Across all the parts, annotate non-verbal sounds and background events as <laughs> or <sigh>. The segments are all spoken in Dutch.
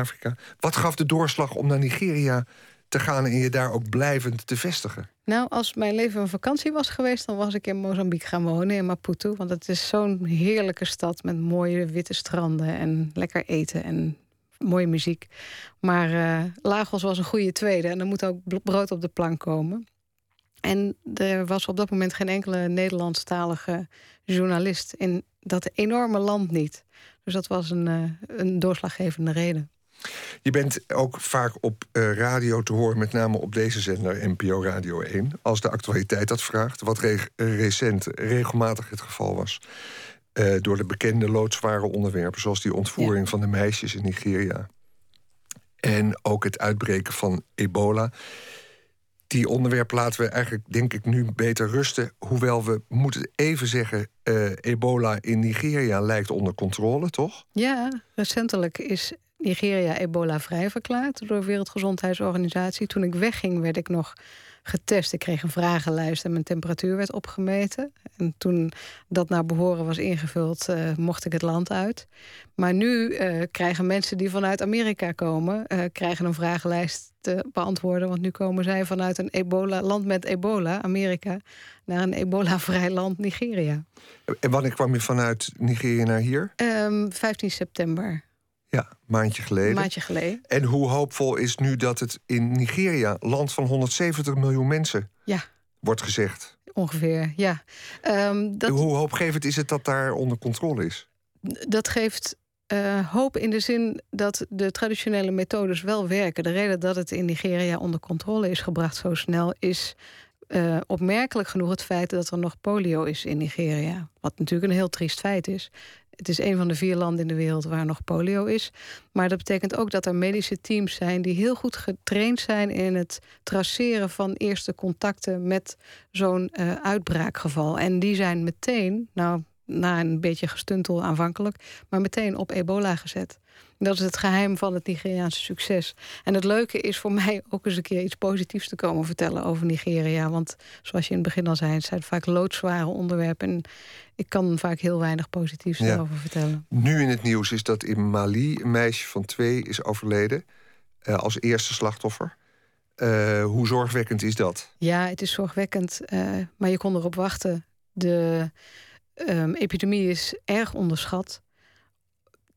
Afrika. Wat gaf de doorslag om naar Nigeria te gaan en je daar ook blijvend te vestigen? Nou, als mijn leven een vakantie was geweest, dan was ik in Mozambique gaan wonen, in Maputo. Want het is zo'n heerlijke stad met mooie witte stranden en lekker eten en mooie muziek. Maar uh, Lagos was een goede tweede en er moet ook brood op de plank komen. En er was op dat moment geen enkele Nederlandstalige journalist in dat enorme land niet. Dus dat was een, uh, een doorslaggevende reden. Je bent ook vaak op uh, radio te horen, met name op deze zender, NPO Radio 1, als de actualiteit dat vraagt, wat re recent regelmatig het geval was. Uh, door de bekende loodzware onderwerpen, zoals die ontvoering ja. van de meisjes in Nigeria. En ook het uitbreken van ebola. Die onderwerpen laten we eigenlijk, denk ik, nu beter rusten. Hoewel we moeten even zeggen, uh, ebola in Nigeria lijkt onder controle, toch? Ja, recentelijk is Nigeria ebola-vrij verklaard door de Wereldgezondheidsorganisatie. Toen ik wegging, werd ik nog getest. Ik kreeg een vragenlijst en mijn temperatuur werd opgemeten. En toen dat naar behoren was ingevuld, uh, mocht ik het land uit. Maar nu uh, krijgen mensen die vanuit Amerika komen, uh, krijgen een vragenlijst te beantwoorden. Want nu komen zij vanuit een ebola, land met ebola, Amerika, naar een ebola-vrij land, Nigeria. En wanneer kwam je vanuit Nigeria naar hier? Um, ehm, 15 september. Ja, maandje geleden. maandje geleden. En hoe hoopvol is nu dat het in Nigeria, land van 170 miljoen mensen, ja. wordt gezegd? Ongeveer, ja. Um, dat... Hoe hoopgevend is het dat daar onder controle is? Dat geeft uh, hoop in de zin dat de traditionele methodes wel werken. De reden dat het in Nigeria onder controle is gebracht zo snel is uh, opmerkelijk genoeg het feit dat er nog polio is in Nigeria. Wat natuurlijk een heel triest feit is. Het is een van de vier landen in de wereld waar nog polio is. Maar dat betekent ook dat er medische teams zijn die heel goed getraind zijn in het traceren van eerste contacten met zo'n uh, uitbraakgeval. En die zijn meteen, nou, na een beetje gestuntel aanvankelijk, maar meteen op ebola gezet. Dat is het geheim van het Nigeriaanse succes. En het leuke is voor mij ook eens een keer iets positiefs te komen vertellen over Nigeria. Want zoals je in het begin al zei, het zijn vaak loodzware onderwerpen. En ik kan vaak heel weinig positiefs ja. erover vertellen. Nu in het nieuws is dat in Mali een meisje van twee is overleden. Uh, als eerste slachtoffer. Uh, hoe zorgwekkend is dat? Ja, het is zorgwekkend. Uh, maar je kon erop wachten. De um, epidemie is erg onderschat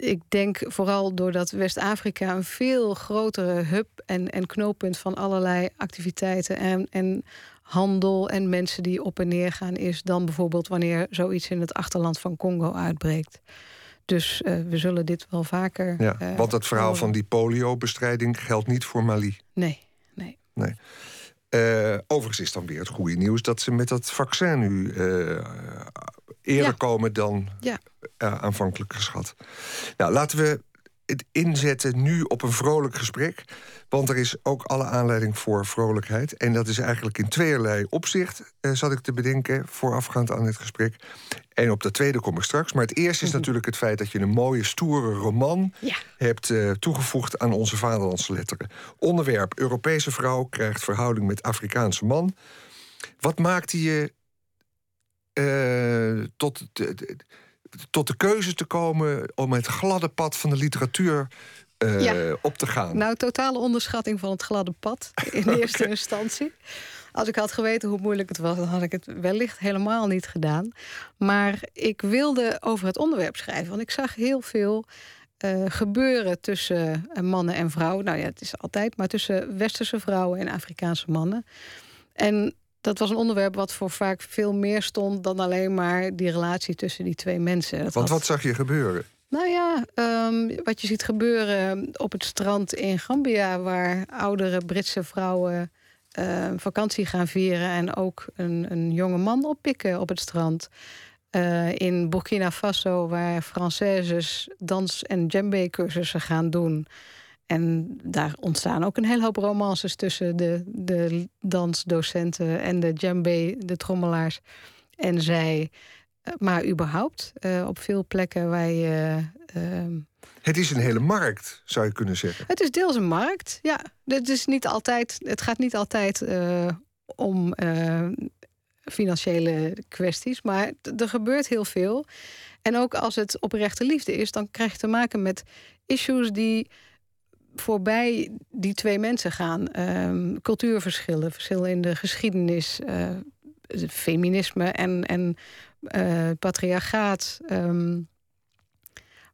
ik denk vooral doordat West-Afrika een veel grotere hub en, en knooppunt van allerlei activiteiten en, en handel en mensen die op en neer gaan is dan bijvoorbeeld wanneer zoiets in het achterland van Congo uitbreekt. Dus uh, we zullen dit wel vaker. Ja, uh, want het verhaal van die poliobestrijding geldt niet voor Mali. Nee, nee. nee. Uh, overigens is dan weer het goede nieuws dat ze met dat vaccin nu eerder ja. komen dan ja. uh, aanvankelijk geschat. Nou, laten we het inzetten nu op een vrolijk gesprek. Want er is ook alle aanleiding voor vrolijkheid. En dat is eigenlijk in tweeërlei opzicht, uh, zat ik te bedenken, voorafgaand aan dit gesprek. En op dat tweede kom ik straks. Maar het eerste is mhm. natuurlijk het feit dat je een mooie, stoere roman ja. hebt uh, toegevoegd aan onze vaderlandse letteren. Onderwerp: Europese vrouw krijgt verhouding met Afrikaanse man. Wat maakte je uh, tot, de, tot de keuze te komen om het gladde pad van de literatuur uh, ja. op te gaan. Nou, totale onderschatting van het gladde pad in okay. <laughs> eerste instantie. Als ik had geweten hoe moeilijk het was, dan had ik het wellicht helemaal niet gedaan. Maar ik wilde over het onderwerp schrijven, want ik zag heel veel. Uh, gebeuren tussen mannen en vrouwen. Nou ja, het is altijd, maar tussen westerse vrouwen en Afrikaanse mannen. En dat was een onderwerp wat voor vaak veel meer stond dan alleen maar die relatie tussen die twee mensen. Dat Want wat zag je gebeuren? Nou ja, um, wat je ziet gebeuren op het strand in Gambia, waar oudere Britse vrouwen uh, vakantie gaan vieren en ook een, een jonge man oppikken op het strand. Uh, in Burkina Faso, waar Françaises dans- en djembe-cursussen gaan doen. En daar ontstaan ook een hele hoop romances tussen de, de dansdocenten en de djembe, de trommelaars en zij. Eh, maar überhaupt, uh, op veel plekken waar je. Uh, het is een hele markt, zou je kunnen zeggen. Het is deels een markt, ja. Het, is niet altijd, het gaat niet altijd uh, om financiële kwesties, maar er gebeurt heel veel. En ook als het oprechte liefde is, dan krijg je te maken met issues die voorbij die twee mensen gaan. Ehm, cultuurverschillen, verschillen in de geschiedenis, uh, feminisme en, en uh, patriarchaat. Ehm,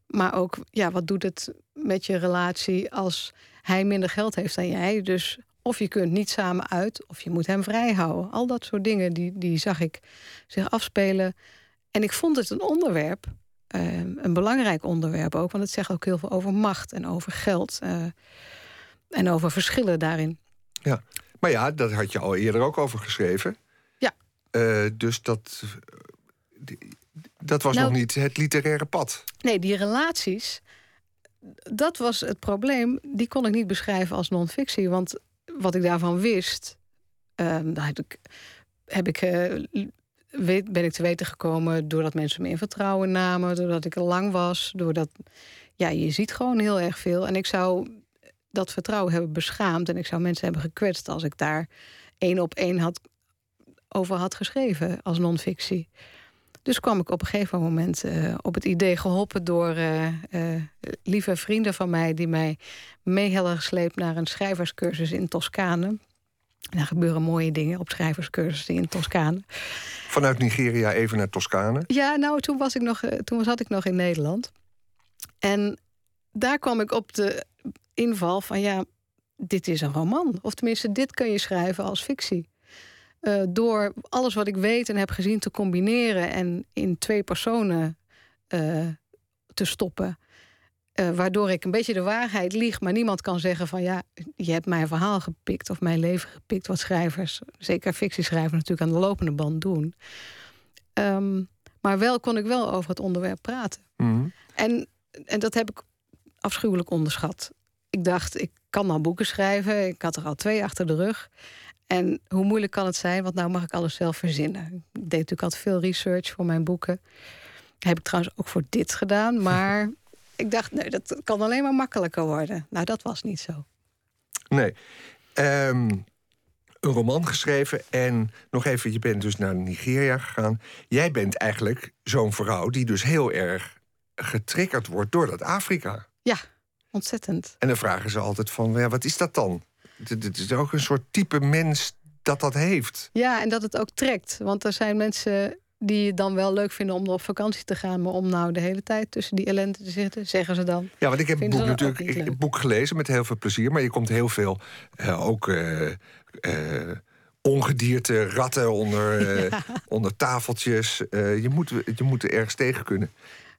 maar ook, ja, wat doet het met je relatie als hij minder geld heeft dan jij? Dus of je kunt niet samen uit, of je moet hem vrijhouden. Al dat soort dingen, die, die zag ik zich afspelen. En ik vond het een onderwerp, uh, een belangrijk onderwerp ook, want het zegt ook heel veel over macht en over geld uh, en over verschillen daarin. Ja, maar ja, dat had je al eerder ook over geschreven. Ja. Uh, dus dat, dat was nou, nog niet het literaire pad. Nee, die relaties, dat was het probleem. Die kon ik niet beschrijven als non-fictie, want wat ik daarvan wist, uh, daar heb ik, heb ik ben ik te weten gekomen doordat mensen me in vertrouwen namen, doordat ik er lang was, doordat ja, je ziet gewoon heel erg veel. En ik zou dat vertrouwen hebben beschaamd en ik zou mensen hebben gekwetst als ik daar één op één had over had geschreven als non-fictie. Dus kwam ik op een gegeven moment uh, op het idee geholpen door uh, uh, lieve vrienden van mij die mij mee gesleept naar een schrijverscursus in Toscane. Daar gebeuren mooie dingen op schrijverscursussen in Toscane. Vanuit Nigeria even naar Toscane? Ja, nou, toen, was ik nog, eh, toen zat ik nog in Nederland. En daar kwam ik op de inval van ja, dit is een roman. Of tenminste, dit kun je schrijven als fictie. Uh, door alles wat ik weet en heb gezien te combineren en in twee personen uh, te stoppen. Uh, waardoor ik een beetje de waarheid lieg, maar niemand kan zeggen van ja, je hebt mijn verhaal gepikt of mijn leven gepikt, wat schrijvers, zeker fictieschrijvers, natuurlijk aan de lopende band doen. Um, maar wel kon ik wel over het onderwerp praten. Mm. En, en dat heb ik afschuwelijk onderschat. Ik dacht, ik kan al boeken schrijven. Ik had er al twee achter de rug. En hoe moeilijk kan het zijn? Want nou mag ik alles zelf verzinnen. Ik deed natuurlijk altijd veel research voor mijn boeken. heb ik trouwens ook voor dit gedaan. <laughs> Maar ik dacht, nee, dat kan alleen maar makkelijker worden. Nou, dat was niet zo. Nee. Um, een roman geschreven en nog even, je bent dus naar Nigeria gegaan. Jij bent eigenlijk zo'n vrouw die dus heel erg getriggerd wordt door dat Afrika. Ja, ontzettend. En dan vragen ze altijd van, ja, wat is dat dan? Het is ook een soort type mens dat dat heeft. Ja, en dat het ook trekt. Want er zijn mensen die het dan wel leuk vinden om op vakantie te gaan, maar om nou de hele tijd tussen die ellende te zitten, zeggen ze dan. Ja, want ik heb het boek natuurlijk ik, heb boek gelezen met heel veel plezier, maar je komt heel veel uh, ook uh, uh, ongedierte, ratten onder, <laughs> ja. onder tafeltjes. je, moet, je moet er ergens tegen kunnen.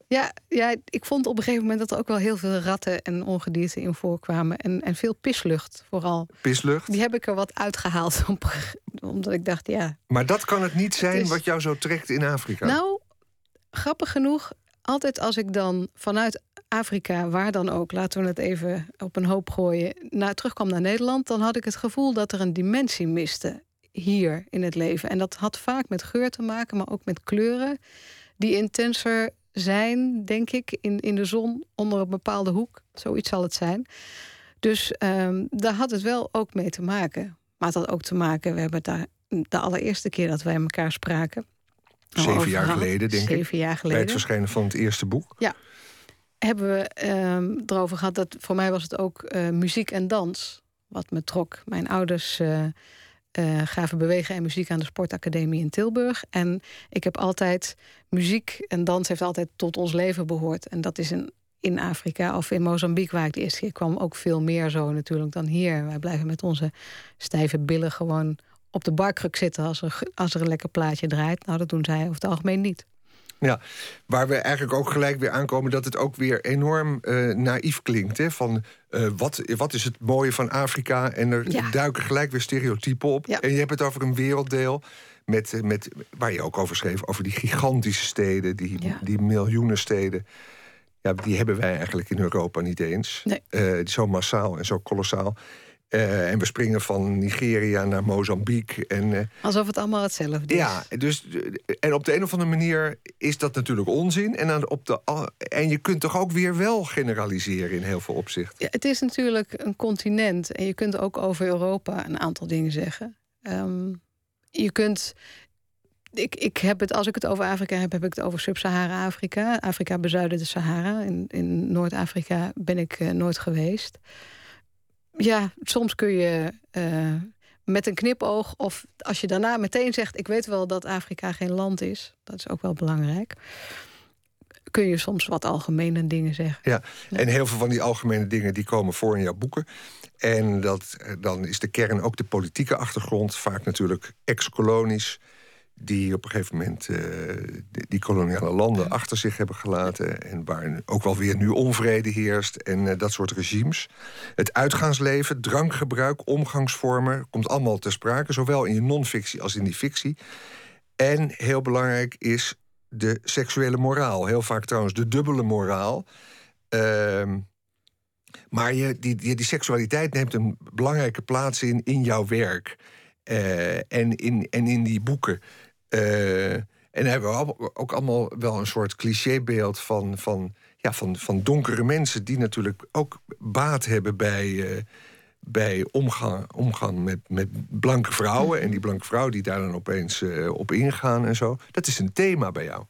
Ja, ja, ik vond op een gegeven moment dat er ook wel heel veel ratten en ongedierte in voorkwamen. En, en veel pislucht vooral. Pislucht? Die heb ik er wat uitgehaald, omdat ik dacht, ja. Maar dat kan het niet zijn wat jou zo trekt in Afrika? Nou, grappig genoeg, altijd als ik dan vanuit Afrika, waar dan ook, laten we het even op een hoop gooien, naar, terugkwam naar Nederland, dan had ik het gevoel dat er een dimensie miste hier in het leven. En dat had vaak met geur te maken, maar ook met kleuren die intenser zijn, denk ik, in, in de zon onder een bepaalde hoek. Zoiets zal het zijn. Dus um, daar had het wel ook mee te maken. Maar het had ook te maken, we hebben daar de allereerste keer dat wij elkaar spraken. Zeven jaar geleden, denk ik. Zeven jaar geleden. Bij het verschijnen van het eerste boek. Ja. Hebben we um, erover gehad dat voor mij was het ook uh, muziek en dans wat me trok. Mijn ouders uh, uh, gaven bewegen en muziek aan de Sportacademie in Tilburg. En ik heb altijd muziek en dans heeft altijd tot ons leven behoord. En dat is in, in Afrika of in Mozambique, waar ik de eerste keer kwam, ook veel meer zo natuurlijk dan hier. Wij blijven met onze stijve billen gewoon op de barkruk zitten als er, als er een lekker plaatje draait. Nou, dat doen zij over het algemeen niet. Ja, waar we eigenlijk ook gelijk weer aankomen dat het ook weer enorm uh, naïef klinkt. Hè? Van uh, wat, wat is het mooie van Afrika? En er ja. duiken gelijk weer stereotypen op. Ja. En je hebt het over een werelddeel. Met, eh, met, waar je ook over schreef, over die gigantische steden, die, ja. die miljoenen steden. Ja, die hebben wij eigenlijk in Europa niet eens. Nee. Uh, zo massaal en zo kolossaal. Uh, en we springen van Nigeria naar Mozambique. En, uh, Alsof het allemaal hetzelfde is. Ja, dus, en op de een of andere manier is dat natuurlijk onzin. En, aan, op de, en je kunt toch ook weer wel generaliseren in heel veel opzichten. Ja, het is natuurlijk een continent. En je kunt ook over Europa een aantal dingen zeggen. Um, je kunt. Ik, ik heb het, als ik het over Afrika heb, heb ik het over Sub-Sahara-Afrika. Afrika bezuiden de Sahara. In, in Noord-Afrika ben ik uh, nooit geweest. ja, soms kun je uh, met een knipoog, of als je daarna meteen zegt: Ik weet wel dat Afrika geen land is, dat is ook wel belangrijk. Kun je soms wat algemene dingen zeggen. Ja, en heel veel van die algemene dingen die komen voor in jouw boeken. En dat, eh, dan is de kern ook de politieke achtergrond, vaak natuurlijk ex-kolonisch die op een gegeven moment uh, die koloniale landen achter zich hebben gelaten. En waar ook wel weer nu onvrede heerst en uh, dat soort regimes. Het uitgaansleven, drankgebruik, omgangsvormen komt allemaal ter sprake, zowel in je non-fictie als in die fictie. En heel belangrijk is de seksuele moraal. Heel vaak trouwens de dubbele moraal. Uh, maar je, die, die, die, seksualiteit neemt een belangrijke plaats in in jouw werk. Uh, en, in, en in die boeken. Uh, en hebben we ook allemaal wel een soort clichébeeld van, van, ja, van, van donkere mensen die natuurlijk ook baat hebben bij, uh, bij omgang, omgang met, met blanke vrouwen. En die blanke vrouwen die daar dan opeens uh, op ingaan en zo. Dat is een thema bij jou.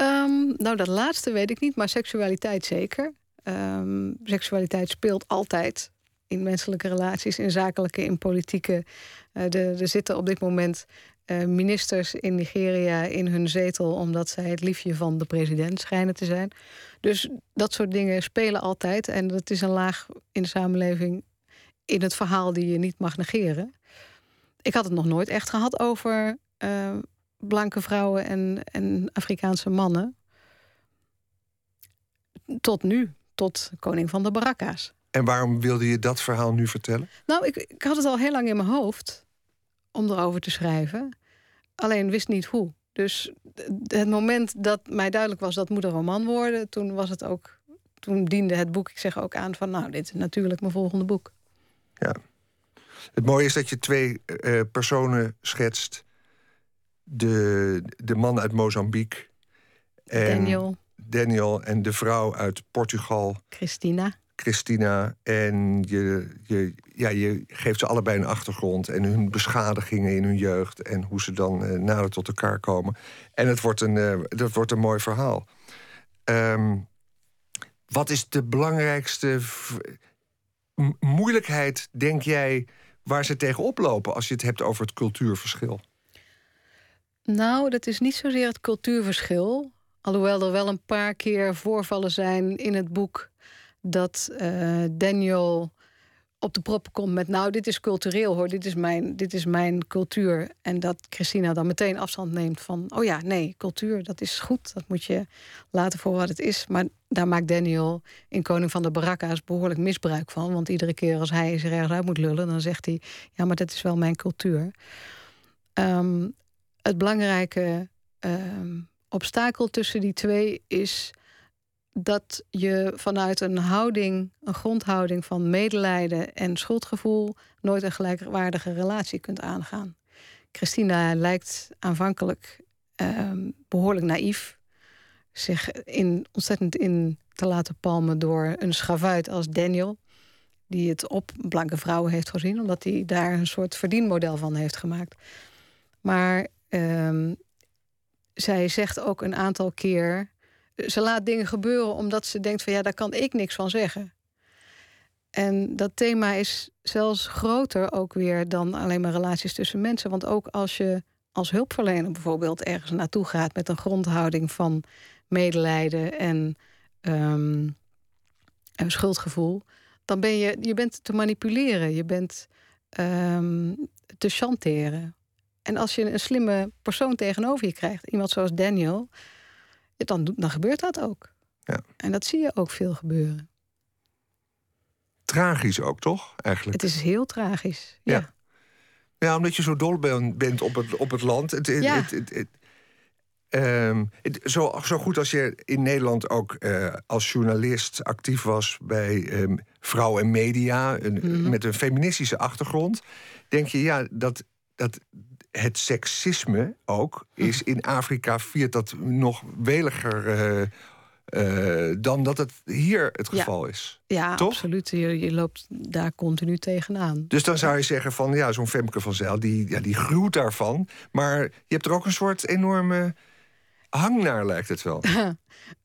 Um, nou, dat laatste weet ik niet, maar seksualiteit zeker. Um, seksualiteit speelt altijd in menselijke relaties, in zakelijke, in politieke. er zitten op dit moment uh, ministers in Nigeria in hun zetel omdat zij het liefje van de president schijnen te zijn. Dus dat soort dingen spelen altijd. En dat is een laag in de samenleving in het verhaal die je niet mag negeren. Ik had het nog nooit echt gehad over uh, blanke vrouwen en, en Afrikaanse mannen. Tot nu, tot koning van de Barakka's. En waarom wilde je dat verhaal nu vertellen? Nou, ik, ik had het al heel lang in mijn hoofd om erover te schrijven. Alleen wist niet hoe. Dus het moment dat mij duidelijk was dat moet een roman worden, toen was het ook. Toen diende het boek, ik zeg ook aan van, nou, dit is natuurlijk mijn volgende boek. Ja. Het mooie is dat je twee uh, personen schetst. De, de man uit Mozambique. En Daniel. Daniel en de vrouw uit Portugal. Christina. Christina. En je, je, ja, je geeft ze allebei een achtergrond en hun beschadigingen in hun jeugd en hoe ze dan uh, nader tot elkaar komen. En het wordt een, uh, dat wordt een mooi verhaal. Um, wat is de belangrijkste moeilijkheid, denk jij, waar ze tegen oplopen als je het hebt over het cultuurverschil? Nou, dat is niet zozeer het cultuurverschil. Alhoewel er wel een paar keer voorvallen zijn in het boek dat uh, Daniel op de proppen komt met... nou, dit is cultureel hoor, dit is, mijn, dit is mijn cultuur. En dat Christina dan meteen afstand neemt van... oh ja, nee, cultuur, dat is goed, dat moet je laten voor wat het is. Maar daar maakt Daniel in Koning van de Barakka's behoorlijk misbruik van. Want iedere keer als hij zich ergens uit moet lullen... dan zegt hij, ja, maar dat is wel mijn cultuur. Um, het belangrijke um, obstakel tussen die twee is dat je vanuit een houding, een grondhouding van medelijden en schuldgevoel nooit een gelijkwaardige relatie kunt aangaan. Christina lijkt aanvankelijk uh, behoorlijk naïef, zich in, ontzettend in te laten palmen door een schavuit als Daniel, die het op blanke vrouwen heeft gezien, omdat hij daar een soort verdienmodel van heeft gemaakt. Maar uh, zij zegt ook een aantal keer ze laat dingen gebeuren omdat ze denkt van ja, daar kan ik niks van zeggen. En dat thema is zelfs groter ook weer dan alleen maar relaties tussen mensen. Want ook als je als hulpverlener bijvoorbeeld ergens naartoe gaat met een grondhouding van medelijden en een schuldgevoel, dan ben je, je bent te manipuleren, je bent um, te chanteren. En als je een slimme persoon tegenover je krijgt, iemand zoals Daniel, dan, dan gebeurt dat ook. Ja. En dat zie je ook veel gebeuren. Tragisch ook, toch? Eigenlijk. Het is heel tragisch. Ja. Ja, omdat je zo dol bent op het, op het land. Het, ja. het, het, um, zo, zo goed als je in Nederland ook uh, als journalist actief was bij um, Vrouw en Media, een, mm -hmm. met een feministische achtergrond, denk je ja dat, dat het seksisme ook is in Afrika viert dat nog weliger uh, uh, dan dat het hier het geval is. Ja, Toch? absoluut. Je, je, loopt daar continu tegenaan. Dus dan zou je zeggen van ja, zo'n Femke van Zijl, die, ja, die gruwt daarvan. Maar je hebt er ook een soort enorme hang naar, lijkt het wel. <laughs>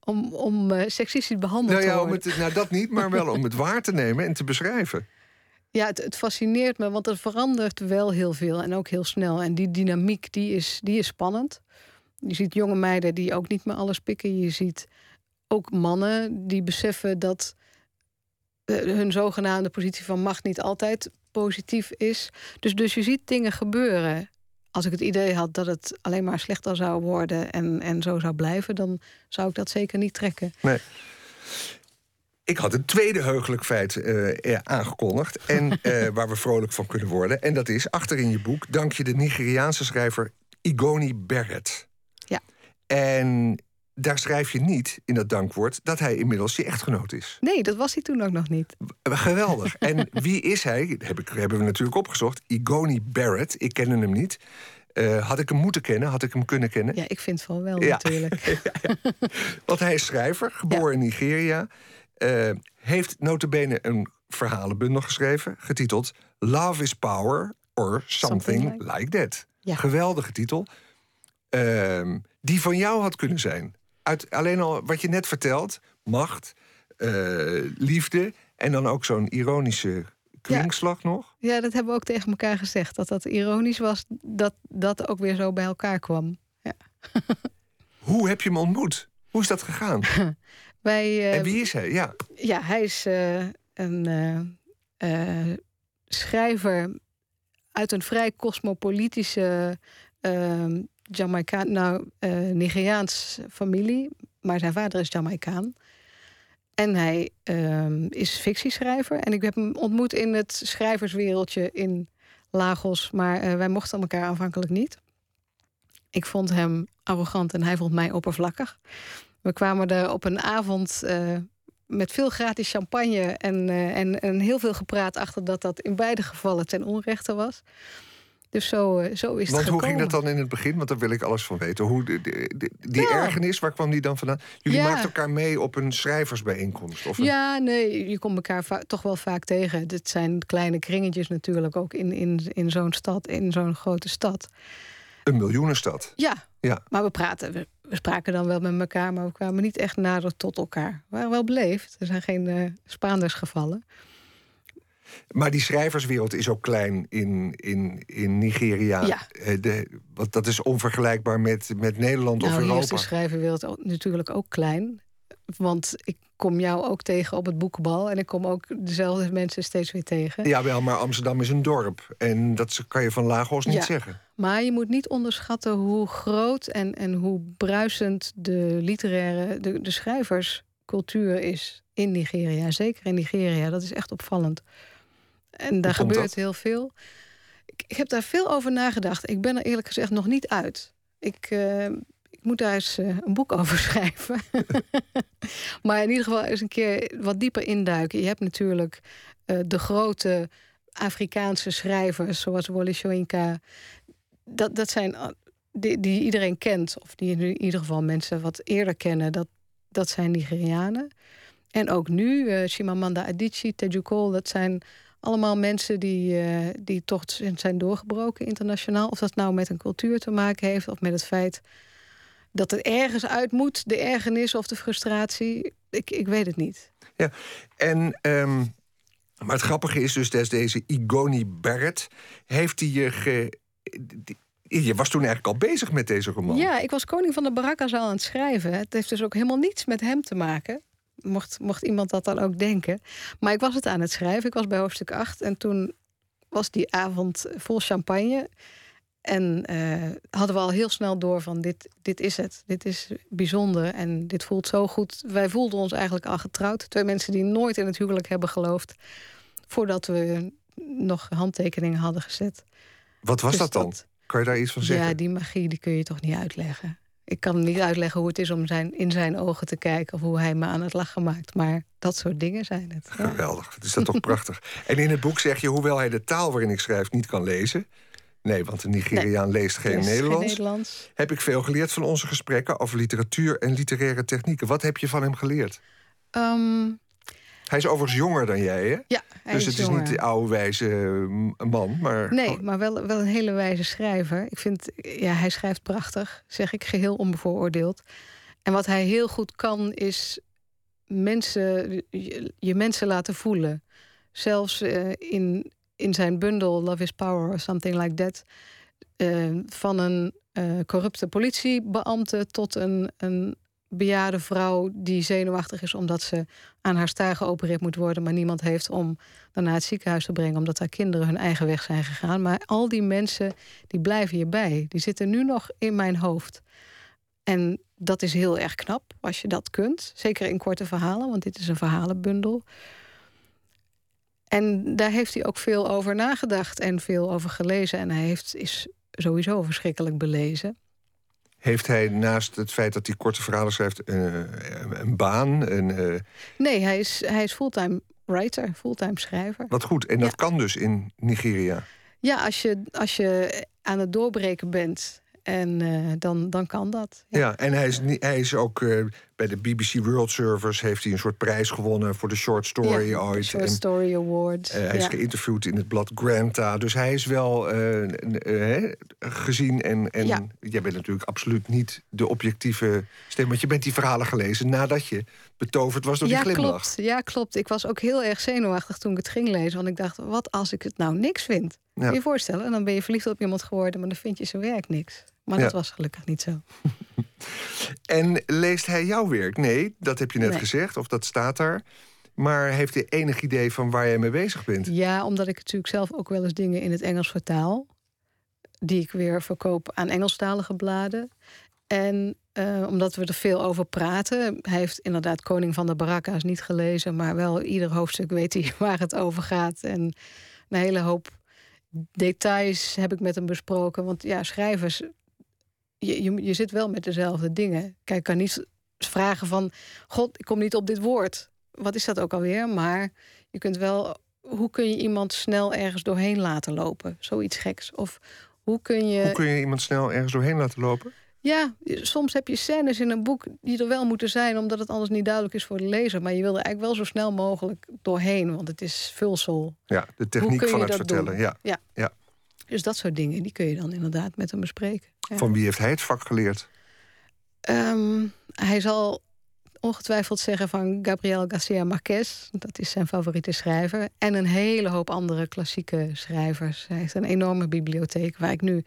om om uh, seksistisch behandeld nou ja, te worden. Om het, nou, dat niet, maar wel om het <laughs> waar te nemen en te beschrijven. Ja, het, het, fascineert me, want er verandert wel heel veel en ook heel snel. En die dynamiek, die is, die is spannend. Je ziet jonge meiden die ook niet meer alles pikken. Je ziet ook mannen die beseffen dat eh, hun zogenaamde positie van macht niet altijd positief is. Dus, dus je ziet dingen gebeuren. Als ik het idee had dat het alleen maar slechter zou worden en, en zo zou blijven, dan zou ik dat zeker niet trekken. Nee. Ik had een tweede heugelijk feit uh, aangekondigd. En uh, <laughs> waar we vrolijk van kunnen worden. En dat is achter in je boek dank je de Nigeriaanse schrijver Igoni Barrett. Ja. En daar schrijf je niet in dat dankwoord dat hij inmiddels je echtgenoot is. Nee, dat was hij toen ook nog niet. Geweldig. en <laughs> wie is hij? Heb ik, hebben we natuurlijk opgezocht. Igoni Barrett. Ik kende hem niet. Uh, had ik hem moeten kennen? Had ik hem kunnen kennen? Ja, ik vind het wel wel ja. natuurlijk. <laughs> Want hij is schrijver, geboren in Nigeria. Uh, heeft notabene een verhalenbundel geschreven... getiteld Love is Power or Something, something like. That. Geweldige titel. Uh, die van jou had kunnen zijn uit alleen al wat je net vertelt, macht, uh, liefde en dan ook zo'n ironische klinkslag nog. Ja, dat hebben we ook tegen elkaar gezegd. Dat dat ironisch was, dat dat ook weer zo bij elkaar kwam. Ja. Hoe heb je hem ontmoet? Hoe is dat gegaan? <laughs> Wij, uh, en wie is hij? Ja, ja hij is uh, een schrijver uit een vrij cosmopolitische ehm, Jamaicaan, nou, uh, Nigeriaans familie, maar zijn vader is Jamaicaan. En hij uh, is fictieschrijver. En ik heb hem ontmoet in het schrijverswereldje in Lagos, maar uh, wij mochten elkaar aanvankelijk niet. Ik vond hem arrogant en hij vond mij oppervlakkig. We kwamen er op een avond uh, met veel gratis champagne en, en, en heel veel gepraat achter dat dat in beide gevallen ten onrechte was. Dus zo, eh, zo is Want het hoe ging dat dan in het begin? Want daar wil ik alles van weten. Hoe, die, ergernis, waar kwam die dan vandaan? Jullie ja. maakten elkaar mee op een schrijversbijeenkomst? Of Ja, nee, je komt elkaar toch wel vaak tegen. Dit zijn kleine kringetjes natuurlijk ook in, in, in zo'n stad, in zo'n grote stad. Een miljoenenstad. Ja, ja. maar we praten, we, spraken dan wel met elkaar, maar we kwamen niet echt nader tot elkaar. We waren wel beleefd, er zijn geen uh, Spaanders gevallen. Maar die schrijverswereld is ook klein in, in, in Nigeria. Ja. Eh, de, wat, dat is onvergelijkbaar met, met Nederland nou, of Europa. is de schrijverwereld natuurlijk ook klein. Want ik kom jou ook tegen op het boekenbal. En ik kom ook dezelfde mensen steeds weer tegen. Ja, wel, maar Amsterdam is een dorp. En dat kan je van Lagos niet zeggen. Maar je moet niet onderschatten hoe groot en, en hoe bruisend de literaire, de, de schrijverscultuur is in Nigeria. Zeker in Nigeria. Dat is echt opvallend. En daar gebeurt heel veel. Ik, ik, heb daar veel over nagedacht. Ik ben er eerlijk gezegd nog niet uit. Ik, uh, ik moet daar eens uh, een boek <laughs> over schrijven. <laughs> maar in ieder geval eens een keer wat dieper induiken. Je hebt natuurlijk uh, de grote Afrikaanse schrijvers, zoals Wole Soyinka. Dat, dat zijn die, die iedereen kent, of die in ieder geval mensen wat eerder kennen. Dat, dat zijn Nigerianen. En ook nu, uh, Chimamanda Adichie, Teju Cole, dat zijn allemaal mensen die, die toch zijn doorgebroken internationaal. Of dat nou met een cultuur te maken heeft of met het feit dat het ergens uit moet, de ergernis of de frustratie. Ik, ik weet het niet. Ja, en. Um, maar het grappige is dus dat deze Igoni Barrett heeft hij je. Ge, je was toen eigenlijk al bezig met deze roman. Ja, ik was koning van de Baraka's al aan het schrijven. Het heeft dus ook helemaal niets met hem te maken mocht, mocht iemand dat dan ook denken. Maar ik was het aan het schrijven. Ik was bij hoofdstuk 8 en toen was die avond vol champagne. En uh, hadden we al heel snel door van dit, dit is het. Dit is bijzonder en dit voelt zo goed. Wij voelden ons eigenlijk al getrouwd. Twee mensen die nooit in het huwelijk hebben geloofd. Voordat we nog handtekeningen hadden gezet. Wat was dus dat dan? kan je daar iets van zeggen? Ja, die magie die kun je toch niet uitleggen ik kan niet uitleggen hoe het is om zijn, in zijn ogen te kijken of hoe hij me aan het lachen maakt. Maar dat soort dingen zijn het. Geweldig, het is dat toch prachtig. En in het boek zeg je, hoewel hij de taal waarin ik schrijf niet kan lezen. Nee, want een Nigeriaan leest geen, Nederlands, geen Nederlands. Heb ik veel geleerd van onze gesprekken over literatuur en literaire technieken. Wat heb je van hem geleerd? Um, hij is overigens jonger dan jij, hè? Ja, dus het is niet de oude wijze mm, man, maar... Nee, maar wel, wel een hele wijze schrijver. Ik vind, ja, hij schrijft prachtig, zeg ik geheel onbevooroordeeld. En wat hij heel goed kan, is mensen, je, je mensen laten voelen. zelfs uh, in, in zijn bundel Love is Power or something like that. Uh, van een uh, corrupte politiebeambte tot een, een bejaarde vrouw die zenuwachtig is omdat ze aan haar staar geopereerd moet worden, maar niemand heeft om naar het ziekenhuis te brengen omdat haar kinderen hun eigen weg zijn gegaan. Maar al die mensen die blijven hierbij, die zitten nu nog in mijn hoofd. En dat is heel erg knap als je dat kunt, zeker in korte verhalen, want dit is een verhalenbundel. En daar heeft hij ook veel over nagedacht en veel over gelezen. En hij heeft, is sowieso verschrikkelijk belezen. Heeft hij naast het feit dat hij korte verhalen schrijft een, een baan? Een, uh... Nee, hij is, hij is fulltime writer, fulltime schrijver. Wat goed. En dat kan dus in Nigeria? Ja, als je, als je aan het doorbreken bent en uh, dan, dan kan dat. Ja, ja en hij is, hij is ook uh, bij de BBC World Service heeft hij een soort prijs gewonnen voor de short story ja, ooit. Short Story Award. Uh, hij is geïnterviewd in het blad Granta. Dus hij is wel gezien. En, en jij bent natuurlijk absoluut niet de objectieve stem. Want je bent die verhalen gelezen nadat je betoverd was door die glimlach. Klopt. Ja, klopt. Ik was ook heel erg zenuwachtig toen ik het ging lezen. Want ik dacht, wat als ik het nou niks vind? Kun je je voorstellen? En dan ben je verliefd op iemand geworden, maar dan vind je zijn werk niks. Maar dat was gelukkig niet zo. <laughs> en leest hij jouw werk? Nee, dat heb je net gezegd, of dat staat daar. Maar heeft hij enig idee van waar jij mee bezig bent? Ja, omdat ik natuurlijk zelf ook wel eens dingen in het Engels vertaal. Die ik weer verkoop aan Engelstalige bladen. En uh, omdat we er veel over praten. Hij heeft inderdaad Koning van de Baraka's niet gelezen. Maar wel ieder hoofdstuk weet hij <laughs> waar het over gaat. En een hele hoop details heb ik met hem besproken. Want ja, schrijvers, je, je, je zit wel met dezelfde dingen. Kijk, ik kan niet vragen van... God, ik kom niet op dit woord. Wat is dat ook alweer? Maar je kunt wel... Hoe kun je iemand snel ergens doorheen laten lopen? Zoiets geks. Of hoe kun je... Hoe kun je iemand snel ergens doorheen laten lopen? Ja, soms heb je scènes in een boek die er wel moeten zijn, omdat het anders niet duidelijk is voor de lezer. Maar je wil er eigenlijk wel zo snel mogelijk doorheen, want het is vulsel. Ja, de techniek van het vertellen. Ja. ja. Ja. Dus dat soort dingen, die kun je dan inderdaad met hem bespreken. Ja. Van wie heeft hij het vak geleerd? Um, hij zal ongetwijfeld zeggen van Gabriel Garcia Marquez. Dat is zijn favoriete schrijver. En een hele hoop andere klassieke schrijvers. Hij heeft een enorme bibliotheek waar ik nu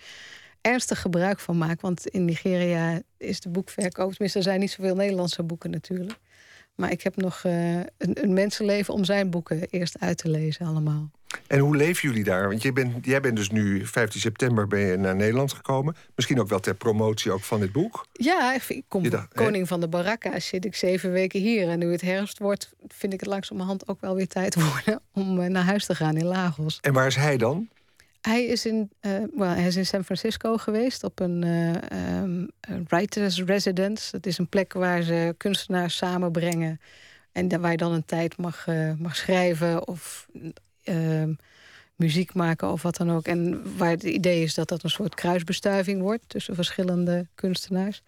ernstig gebruik van maak. Want in Nigeria is de boekverkoop... tenminste, er zijn niet zoveel Nederlandse boeken natuurlijk. Maar ik heb nog uh, een, een, mensenleven om zijn boeken eerst uit te lezen allemaal. En hoe leven jullie daar? Want jij bent, jij bent dus nu 15 september ben je naar Nederland gekomen. Misschien ook wel ter promotie ook van dit boek. Ja, ik kom dacht, koning van de Baraka. Zit ik zeven weken hier. En nu het herfst wordt, vind ik het langzamerhand ook wel weer tijd <laughs> worden... om eh, naar huis te gaan in Lagos. En waar is hij dan? Hij is, in, uh, well, hij is in San Francisco geweest op een uh, um, writers residence. Dat is een plek waar ze kunstenaars samenbrengen. En waar je dan een tijd mag, uh, mag schrijven of ehm, muziek maken of wat dan ook. En waar het idee is dat dat een soort kruisbestuiving wordt tussen verschillende kunstenaars.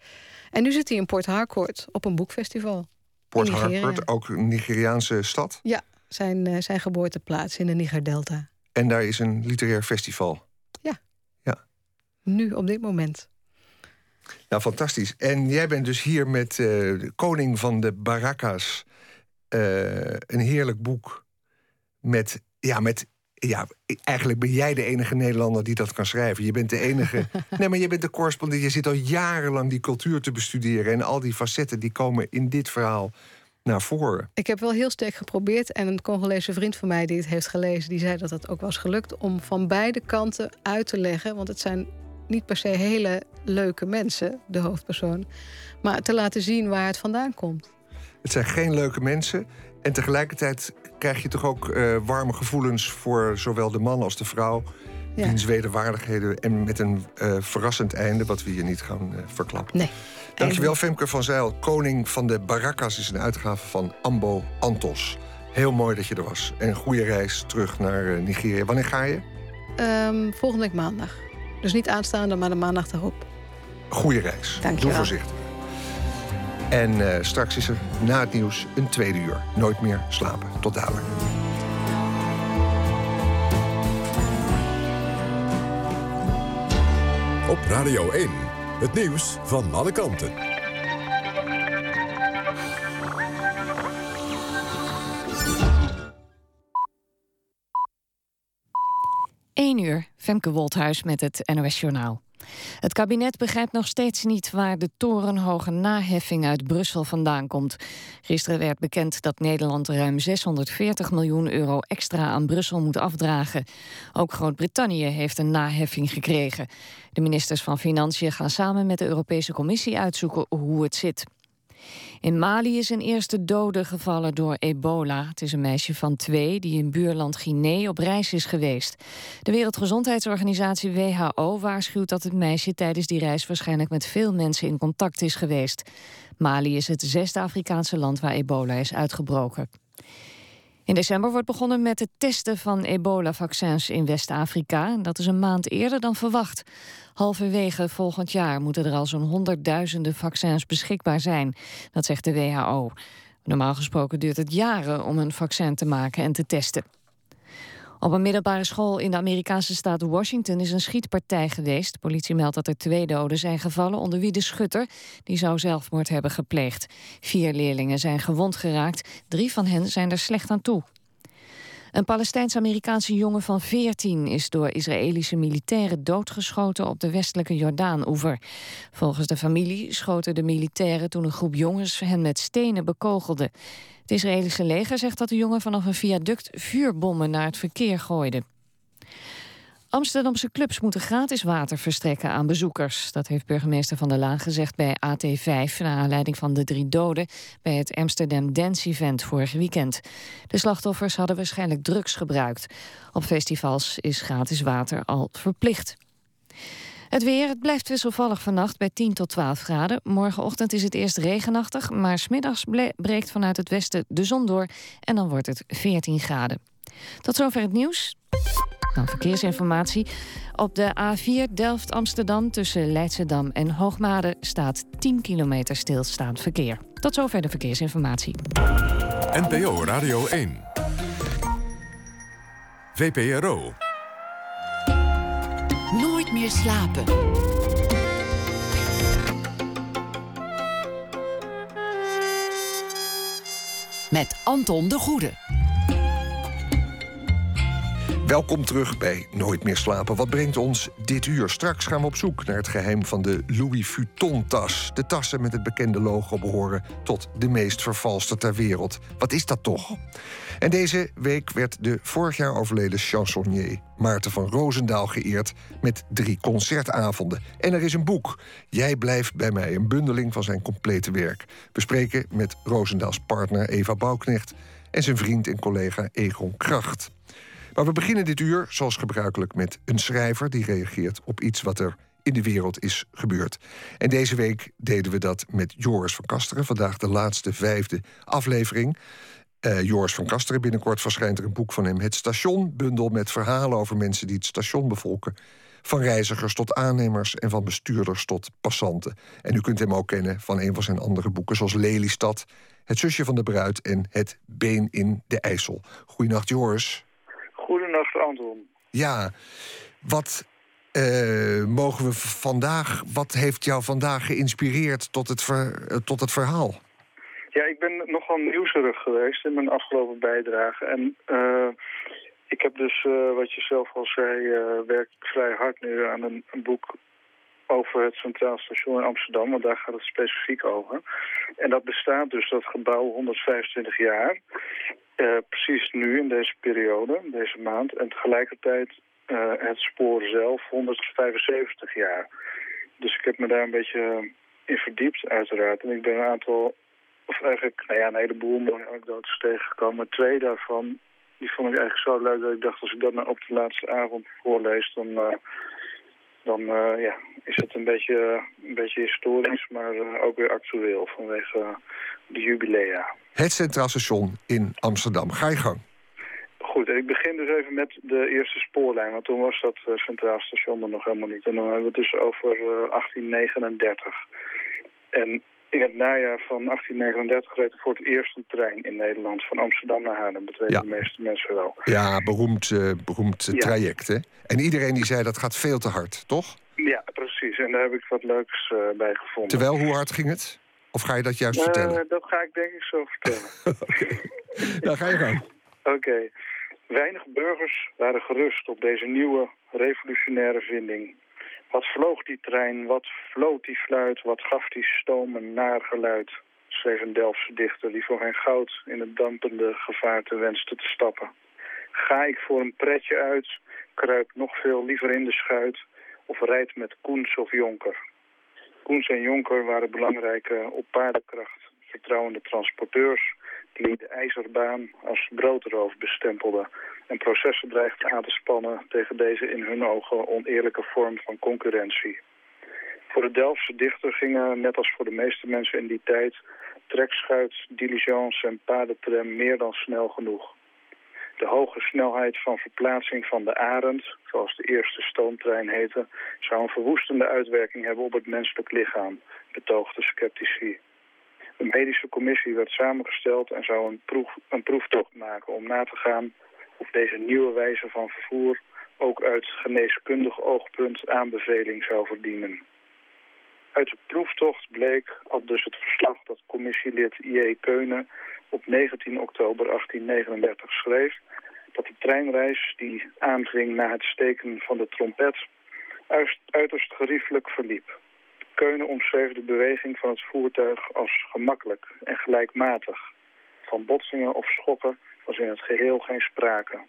En nu zit hij in Port Harcourt op een boekfestival. Port Harcourt, ook een Nigeriaanse stad? Ja, zijn, zijn geboorteplaats in de Niger-delta. En daar is een literair festival. Ja. ja. Nu, op dit moment. Nou, fantastisch. En jij bent dus hier met uh, Koning van de Baraka's. Uh, een heerlijk boek met, ja, met ja, eigenlijk ben jij de enige Nederlander die dat kan schrijven. Je bent de enige. <laughs> nee, maar je bent de correspondent. Je zit al jarenlang die cultuur te bestuderen. En al die facetten die komen in dit verhaal naar voren. Ik heb wel heel sterk geprobeerd. En een Congolese vriend van mij die het heeft gelezen, die zei dat het ook was gelukt om van beide kanten uit te leggen. Want het zijn niet per se hele leuke mensen, de hoofdpersoon. Maar te laten zien waar het vandaan komt. Het zijn geen leuke mensen. En tegelijkertijd krijg je toch ook uh, warme gevoelens voor zowel de man als de vrouw. Ja. Wiens wederwaardigheden en met een uh, verrassend einde, wat we hier niet gaan uh, verklappen. Nee. Dankjewel Femke van Zeil. Koning van de Barrakas is een uitgave van Ambo Antos. Heel mooi dat je er was. En een goede reis terug naar uh, Nigeria. Wanneer ga je? Um, volgende week maandag. Dus niet aanstaande, maar de maandag daarop. Goede reis. Dank Doe voorzichtig. En uh, straks is er na het nieuws een tweede uur. Nooit meer slapen. Tot dadelijk. Op Radio 1. Het nieuws van alle kanten. Eén uur, Femke Wolthuis met het NOS Journaal. Het kabinet begrijpt nog steeds niet waar de torenhoge naheffing uit Brussel vandaan komt. Gisteren werd bekend dat Nederland ruim 640 miljoen euro extra aan Brussel moet afdragen. Ook Groot-Brittannië heeft een naheffing gekregen. De ministers van Financiën gaan samen met de Europese Commissie uitzoeken hoe het zit. In Mali is een eerste dode gevallen door ebola. Het is een meisje van twee die in buurland Guinea op reis is geweest. De Wereldgezondheidsorganisatie WHO waarschuwt dat het meisje tijdens die reis waarschijnlijk met veel mensen in contact is geweest. Mali is het zesde Afrikaanse land waar ebola is uitgebroken. In december wordt begonnen met het testen van ebola-vaccins in West-Afrika. Dat is een maand eerder dan verwacht. Halverwege volgend jaar moeten er al zo'n honderdduizenden vaccins beschikbaar zijn. Dat zegt de WHO. Normaal gesproken duurt het jaren om een vaccin te maken en te testen. Op een middelbare school in de Amerikaanse staat Washington is een schietpartij geweest. De politie meldt dat er twee doden zijn gevallen, onder wie de schutter. Die zou zelfmoord hebben gepleegd. Vier leerlingen zijn gewond geraakt. Drie van hen zijn er slecht aan toe. Een Palestijns-Amerikaanse jongen van 14 is door Israëlische militairen doodgeschoten op de westelijke Jordaan-oever. Volgens de familie schoten de militairen toen een groep jongens hen met stenen bekogelde. Het Israëlische leger zegt dat de jongen vanaf een viaduct vuurbommen naar het verkeer gooide. Amsterdamse clubs moeten gratis water verstrekken aan bezoekers. Dat heeft burgemeester Van der Laan gezegd bij AT5... naar aanleiding van de drie doden bij het Amsterdam Dance Event vorig weekend. De slachtoffers hadden waarschijnlijk drugs gebruikt. Op festivals is gratis water al verplicht. Het weer, het blijft wisselvallig vannacht bij 10 tot 12 graden. Morgenochtend is het eerst regenachtig, maar smiddags breekt vanuit het westen de zon door en dan wordt het 14 graden. Tot zover het nieuws. Dan verkeersinformatie. Op de A4 Delft-Amsterdam tussen Leidschendam en Hoogmade staat 10 kilometer stilstaand verkeer. Tot zover de verkeersinformatie. NPO Radio 1. VPRO. Meer slapen. Met Anton de Goede. Welkom terug bij Nooit meer slapen. Wat brengt ons dit uur? Straks gaan we op zoek naar het geheim van de Louis Vuitton-tas. De tassen met het bekende logo behoren tot de meest vervalste ter wereld. Wat is dat toch? En deze week werd de vorig jaar overleden chansonnier Maarten van Roosendaal geëerd met drie concertavonden. En er is een boek, Jij blijft bij mij, een bundeling van zijn complete werk. We spreken met Roosendaals partner Eva Bouwknecht en zijn vriend en collega Egon Kracht. Maar we beginnen dit uur, zoals gebruikelijk, met een schrijver die reageert op iets wat er in de wereld is gebeurd. En deze week deden we dat met Joris van Kasteren. Vandaag de laatste vijfde aflevering. Uh, Joris van Kasteren, binnenkort verschijnt er een boek van hem. Het Station, bundel met verhalen over mensen die het station bevolken. Van reizigers tot aannemers en van bestuurders tot passanten. En u kunt hem ook kennen van een van zijn andere boeken... zoals Lelystad, Het zusje van de bruid en Het been in de IJssel. Goedenacht, Joris. Anton. Ja, wat uh, mogen we vandaag... Wat heeft jou vandaag geïnspireerd tot het, ver, uh, tot het verhaal? Ja, ik ben nogal nieuwsgierig geweest in mijn afgelopen bijdrage. En uh, ik heb dus, wat je zelf al zei, werk vrij hard nu aan een, een boek over het Centraal Station in Amsterdam, want daar gaat het specifiek over. En dat bestaat dus, dat gebouw, 125 jaar. Uh, precies nu, in deze periode, deze maand. En tegelijkertijd uh, het spoor zelf, 175 jaar. Dus ik heb me daar een beetje in verdiept, uiteraard. En ik ben een aantal, of eigenlijk, nou ja, een heleboel mooie anekdotes tegengekomen. Twee daarvan, die vond ik eigenlijk zo leuk dat ik dacht, als ik dat nou op de laatste avond voorlees, dan... Uh, dan uh, ja, is het een beetje, een beetje historisch, maar uh, ook weer actueel vanwege de jubilea. Het Centraal Station in Amsterdam. Ga je gang. Goed, ik begin dus even met de eerste spoorlijn, want toen was dat Centraal Station er nog helemaal niet. En dan hebben we het dus over 1839. En in het najaar van 1839 reed er voor het eerst een trein in Nederland van Amsterdam naar Haarlem. Dat weten ja. de meeste mensen wel. Ja, beroemd, uh, beroemd ja. traject, hè? En iedereen die zei dat gaat veel te hard, toch? Ja, precies. En daar heb ik wat leuks uh, bij gevonden. Terwijl, hoe hard ging het? Of ga je dat juist uh, vertellen? Dat ga ik denk ik zo vertellen. <laughs> Oké. Dan ga je gang. <laughs> Oké. Okay. Weinig burgers waren gerust op deze nieuwe revolutionaire vinding. Wat vloog die trein, wat floot die fluit, wat gaf die stoom een naar geluid, schreef een Delftse dichter die voor geen goud in het dampende gevaarte wenste te stappen. Ga ik voor een pretje uit, kruip nog veel liever in de schuit? Of rijd met Koens of Jonker. Koens en Jonker waren belangrijke op paardenkracht vertrouwende transporteurs die de ijzerbaan als broodroof bestempelden en processen dreigden aan te spannen tegen deze in hun ogen oneerlijke vorm van concurrentie. Voor de Delftse dichter gingen, net als voor de meeste mensen in die tijd, trekschuit, diligence en paardentram meer dan snel genoeg. De hoge snelheid van verplaatsing van de Arend, zoals de eerste stoomtrein heette, zou een verwoestende uitwerking hebben op het menselijk lichaam, betoogde sceptici. Een medische commissie werd samengesteld en zou een, proef, een proeftocht maken om na te gaan of deze nieuwe wijze van vervoer ook uit geneeskundig oogpunt aanbeveling zou verdienen. Uit de proeftocht bleek, al dus het verslag dat commissielid I.E. Keunen op 19 oktober 1839 schreef, dat de treinreis die aanging na het steken van de trompet uiterst geriefelijk verliep. Keunen omschreef de beweging van het voertuig als gemakkelijk en gelijkmatig. Van botsingen of schokken was in het geheel geen sprake.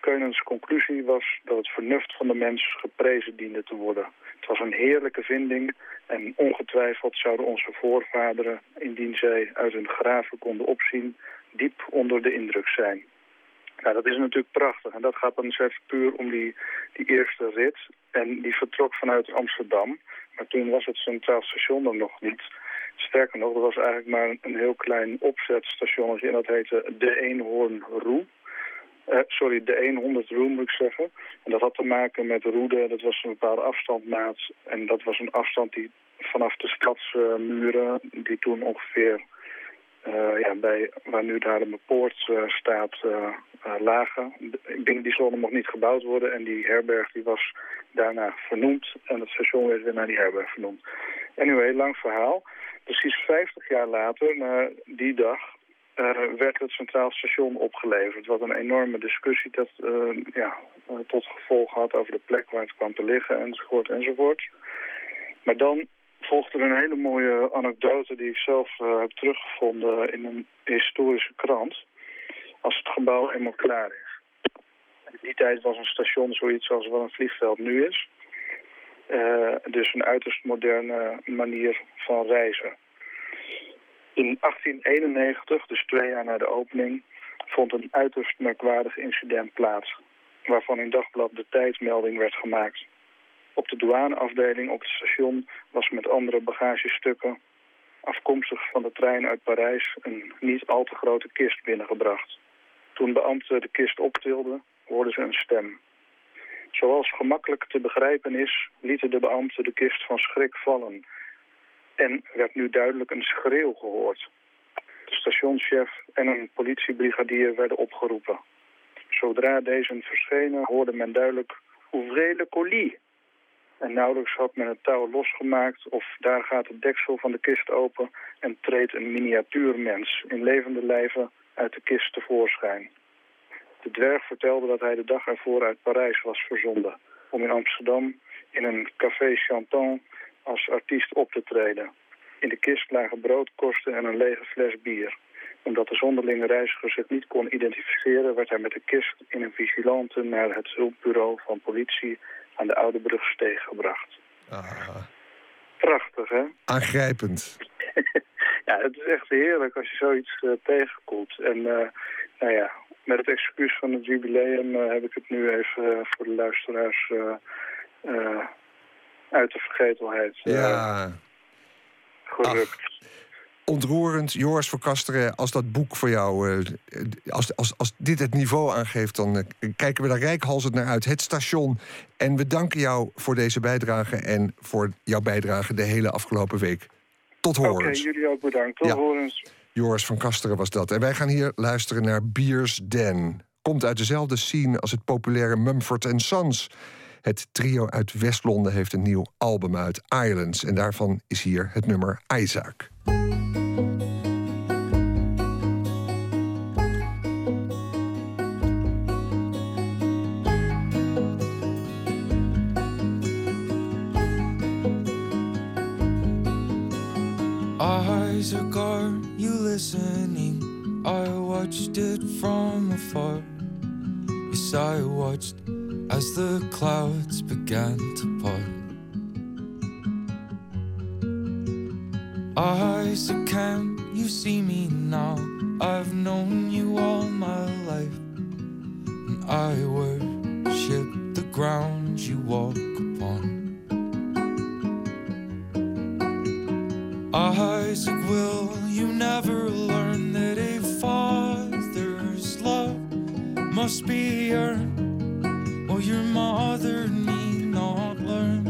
Keunens conclusie was dat het vernuft van de mens geprezen diende te worden. Het was een heerlijke vinding en ongetwijfeld zouden onze voorvaderen, indien zij uit hun graven konden opzien, diep onder de indruk zijn. Nou, dat is natuurlijk prachtig en dat gaat dan eens even puur om die, die eerste rit. En die vertrok vanuit Amsterdam, maar toen was het Centraal Station er nog niet. Sterker nog, er was eigenlijk maar een heel klein opzetstation en dat heette De Eenhoorn Roe. Uh, sorry, de 100 room moet ik zeggen. En dat had te maken met roede, dat was een bepaalde afstandmaat. En dat was een afstand die vanaf de stadsmuren, die toen ongeveer ja, bij, waar nu daar de poort uh, staat, lagen. Binnen die zone mocht niet gebouwd worden en die herberg die was daarna vernoemd. En het station werd weer naar die herberg vernoemd. Anyway, lang verhaal. Precies 50 jaar later, na die dag, werd het Centraal Station opgeleverd. Wat een enorme discussie dat, ja, tot gevolg had over de plek waar het kwam te liggen enzovoort enzovoort. Maar dan volgde er een hele mooie anekdote die ik zelf heb teruggevonden in een historische krant. Als het gebouw eenmaal klaar is. In die tijd was een station zoiets als wat een vliegveld nu is. dus een uiterst moderne manier van reizen. In 1891, dus twee jaar na de opening, vond een uiterst merkwaardig incident plaats, waarvan in Dagblad de tijdmelding werd gemaakt. Op de douaneafdeling op het station was met andere bagagestukken, afkomstig van de trein uit Parijs, een niet al te grote kist binnengebracht. Toen beambten de kist optilden, hoorden ze een stem. Zoals gemakkelijk te begrijpen is, lieten de beambten de kist van schrik vallen en werd nu duidelijk een schreeuw gehoord. De stationschef en een politiebrigadier werden opgeroepen. Zodra deze verschenen hoorde men duidelijk ouvrez le colis. En nauwelijks had men het touw losgemaakt of daar gaat het deksel van de kist open en treedt een miniatuurmens in levende lijven uit de kist tevoorschijn. De dwerg vertelde dat hij de dag ervoor uit Parijs was verzonden om in Amsterdam in een café Chanton als artiest op te treden. In de kist lagen broodkosten en een lege fles bier. Omdat de zonderlinge reiziger zich niet kon identificeren... werd hij met de kist in een vigilante naar het hulpbureau van politie... aan de Oude Brugsteeg gebracht. Ah. Prachtig, hè? Aangrijpend. <laughs> ja, het is echt heerlijk als je zoiets uh, tegenkomt. En uh, nou ja, met het excuus van het jubileum uh, heb ik het nu even voor de luisteraars uit de vergetelheid ja. gerukt. Ach, ontroerend, Joris van Kasteren, als dat boek voor jou, uh, als, als, als dit het niveau aangeeft, dan uh, kijken we daar rijkhalsend naar uit. Het station. En we danken jou voor deze bijdrage en voor jouw bijdrage de hele afgelopen week. Tot horens. Oké, okay, jullie ook bedankt. Tot ja. horens. Joris van Kasteren was dat. En wij gaan hier luisteren naar Beers Den. Komt uit dezelfde scene als het populaire Mumford Sons. Het trio uit West-Londen heeft een nieuw album uit, Islands. En daarvan is hier het nummer Isaac. Listening. I watched it from afar. Yes, I watched as the clouds began to part. Isaac, can you see me now? I've known you all my life, and I worship the ground you walk upon. Isaac, will you never learn that a father's love must be earned, or your mother need not learn?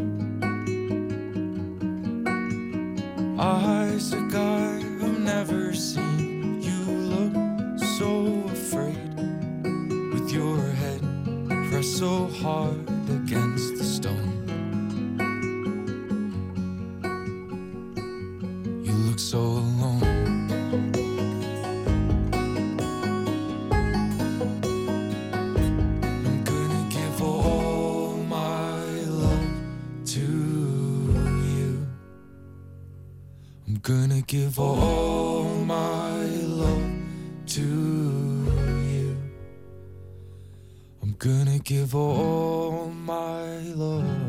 Isaac, I have never seen you look so afraid with your head pressed so hard gonna give all my love to you. I'm gonna give all my love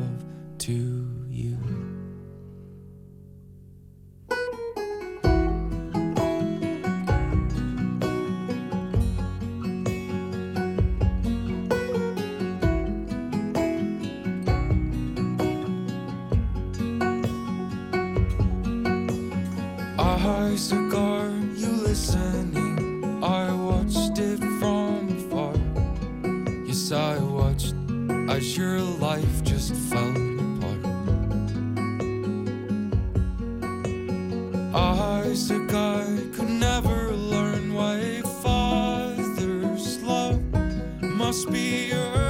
must be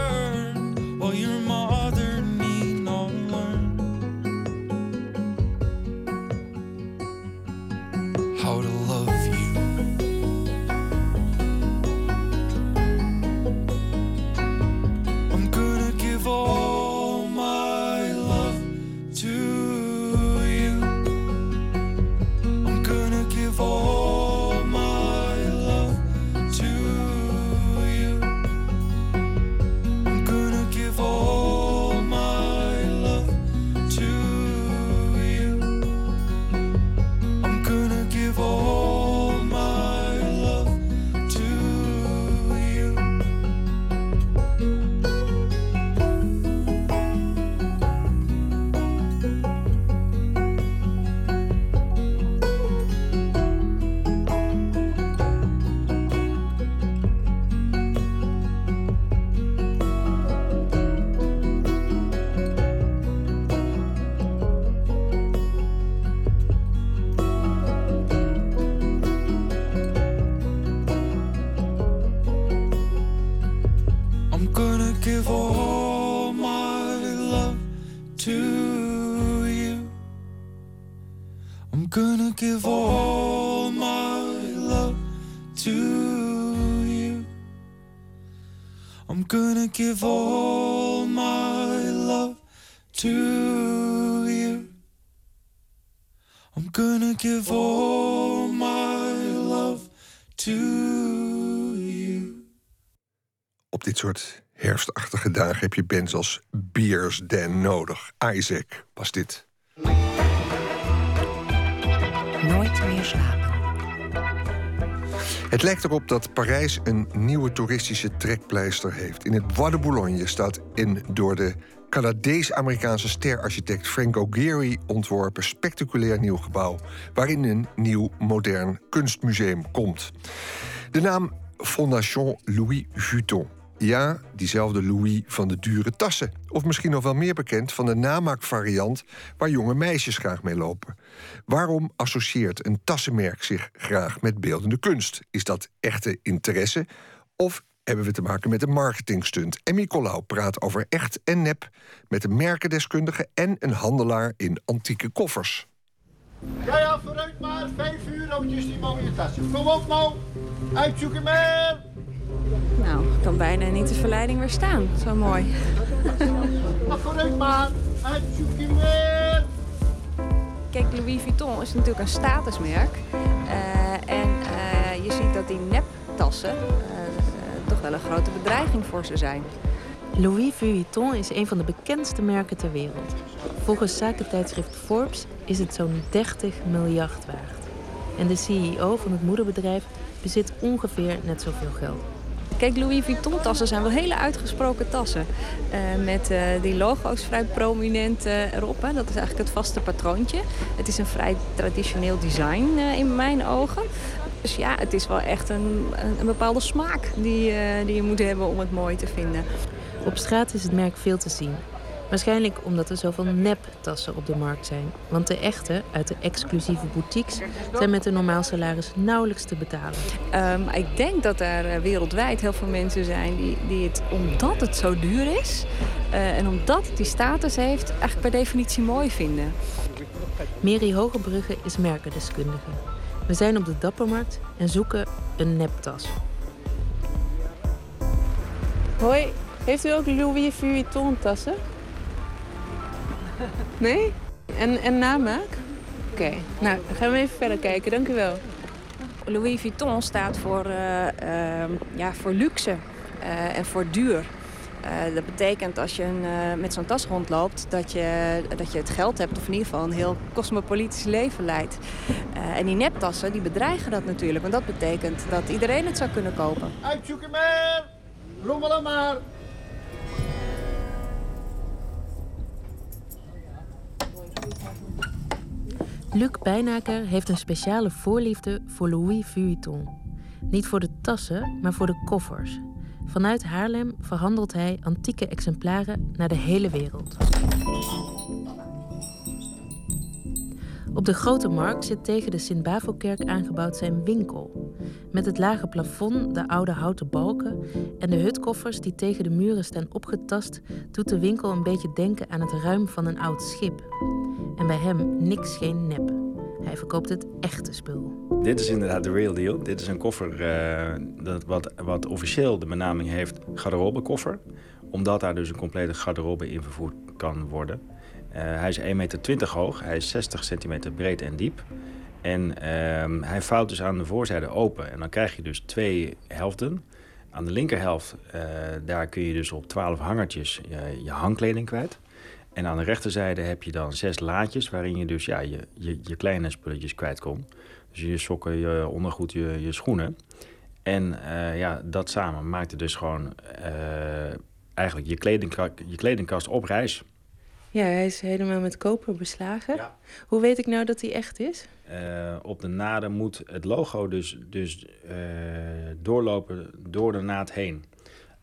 give all my love to you. I'm gonna give all my love to you. Op dit soort herfstachtige dagen heb je bands als Beers Den nodig. Isaac was dit. Het lijkt erop dat Parijs een nieuwe toeristische trekpleister heeft. In het Bois de Boulogne staat een door de Canadees-Amerikaanse sterarchitect Frank O'Geary ontworpen spectaculair nieuw gebouw, waarin een nieuw modern kunstmuseum komt. De naam Fondation Louis Vuitton. Ja, diezelfde Louis van de dure tassen. Of misschien nog wel meer bekend van de namaakvariant waar jonge meisjes graag mee lopen. Waarom associeert een tassenmerk zich graag met beeldende kunst? Is dat echte interesse? Of hebben we te maken met een marketingstunt? Emmy Colau praat over echt en nep met een merkendeskundige en een handelaar in antieke koffers. Ja, ja, vooruit maar. Vijf uur, oudjes die mooie tassen. Kom op nou. Uitzoeken maar. Nou, ik kan bijna niet de verleiding weerstaan. Zo mooi. Maar vooruit maar. Uitzoeken maar. Kijk, Louis Vuitton is natuurlijk een statusmerk. Uh, en uh, je ziet dat die neptassen uh, toch wel een grote bedreiging voor ze zijn. Louis Vuitton is een van de bekendste merken ter wereld. Volgens zakentijdschrift Forbes is het zo'n 30 miljard waard. En de CEO van het moederbedrijf bezit ongeveer net zoveel geld. Kijk, Louis Vuitton tassen zijn wel hele uitgesproken tassen. Uh, met uh, die logo's vrij prominent uh, erop. Hè. Dat is eigenlijk het vaste patroontje. Het is een vrij traditioneel design in mijn ogen. Dus ja, het is wel echt een, een, een bepaalde smaak die, die je moet hebben om het mooi te vinden. Op straat is het merk veel te zien. Waarschijnlijk omdat er zoveel neptassen op de markt zijn. Want de echte, uit de exclusieve boutiques, zijn met een normaal salaris nauwelijks te betalen. Um, ik denk dat er wereldwijd heel veel mensen zijn die, die het, omdat het zo duur is... Uh, en omdat het die status heeft, eigenlijk per definitie mooi vinden. Mary Hogebrugge is merkendeskundige. We zijn op de Dappermarkt en zoeken een neptas. Hoi, heeft u ook Louis Vuitton tassen? <laughs> Nee? En, en namaak? Oké, okay. nou, dan gaan we even verder kijken. Dank u wel. Louis Vuitton staat voor, uh, uh, ja, voor luxe uh, en voor duur. dat betekent als je een, met zo'n tas rondloopt dat je, dat je het geld hebt... of in ieder geval een heel cosmopolitisch leven leidt. en die neptassen die bedreigen dat natuurlijk. Want dat betekent dat iedereen het zou kunnen kopen. Uitzoeken maar! Rommelen maar! Luc Bijnaker heeft een speciale voorliefde voor Louis Vuitton. Niet voor de tassen, maar voor de koffers. Vanuit Haarlem verhandelt hij antieke exemplaren naar de hele wereld. Op de Grote Markt zit tegen de Sint-Bavelkerk aangebouwd zijn winkel. Met het lage plafond, de oude houten balken en de hutkoffers die tegen de muren staan opgetast, doet de winkel een beetje denken aan het ruim van een oud schip. En bij hem niks geen nep. Hij verkoopt het echte spul. Dit is inderdaad de real deal. Dit is een koffer uh, dat wat, wat officieel de benaming heeft garderobekoffer. Omdat daar dus een complete garderobe in vervoerd kan worden. Uh, hij is 1,20 meter hoog, hij is 60 centimeter breed en diep. En uh, hij vouwt dus aan de voorzijde open. En dan krijg je dus twee helften. Aan de linkerhelft, uh, daar kun je dus op 12 hangertjes je, je hangkleding kwijt. En aan de rechterzijde heb je dan zes laadjes waarin je dus ja, je, je, je kleine spulletjes kwijt kon. Dus je sokken, je ondergoed, je, je schoenen. En uh, ja, dat samen maakte dus gewoon eigenlijk je, je kledingkast op reis. Ja, hij is helemaal met koper beslagen. Ja. Hoe weet ik nou dat hij echt is? Uh, op de naden moet het logo dus, dus doorlopen door de naad heen.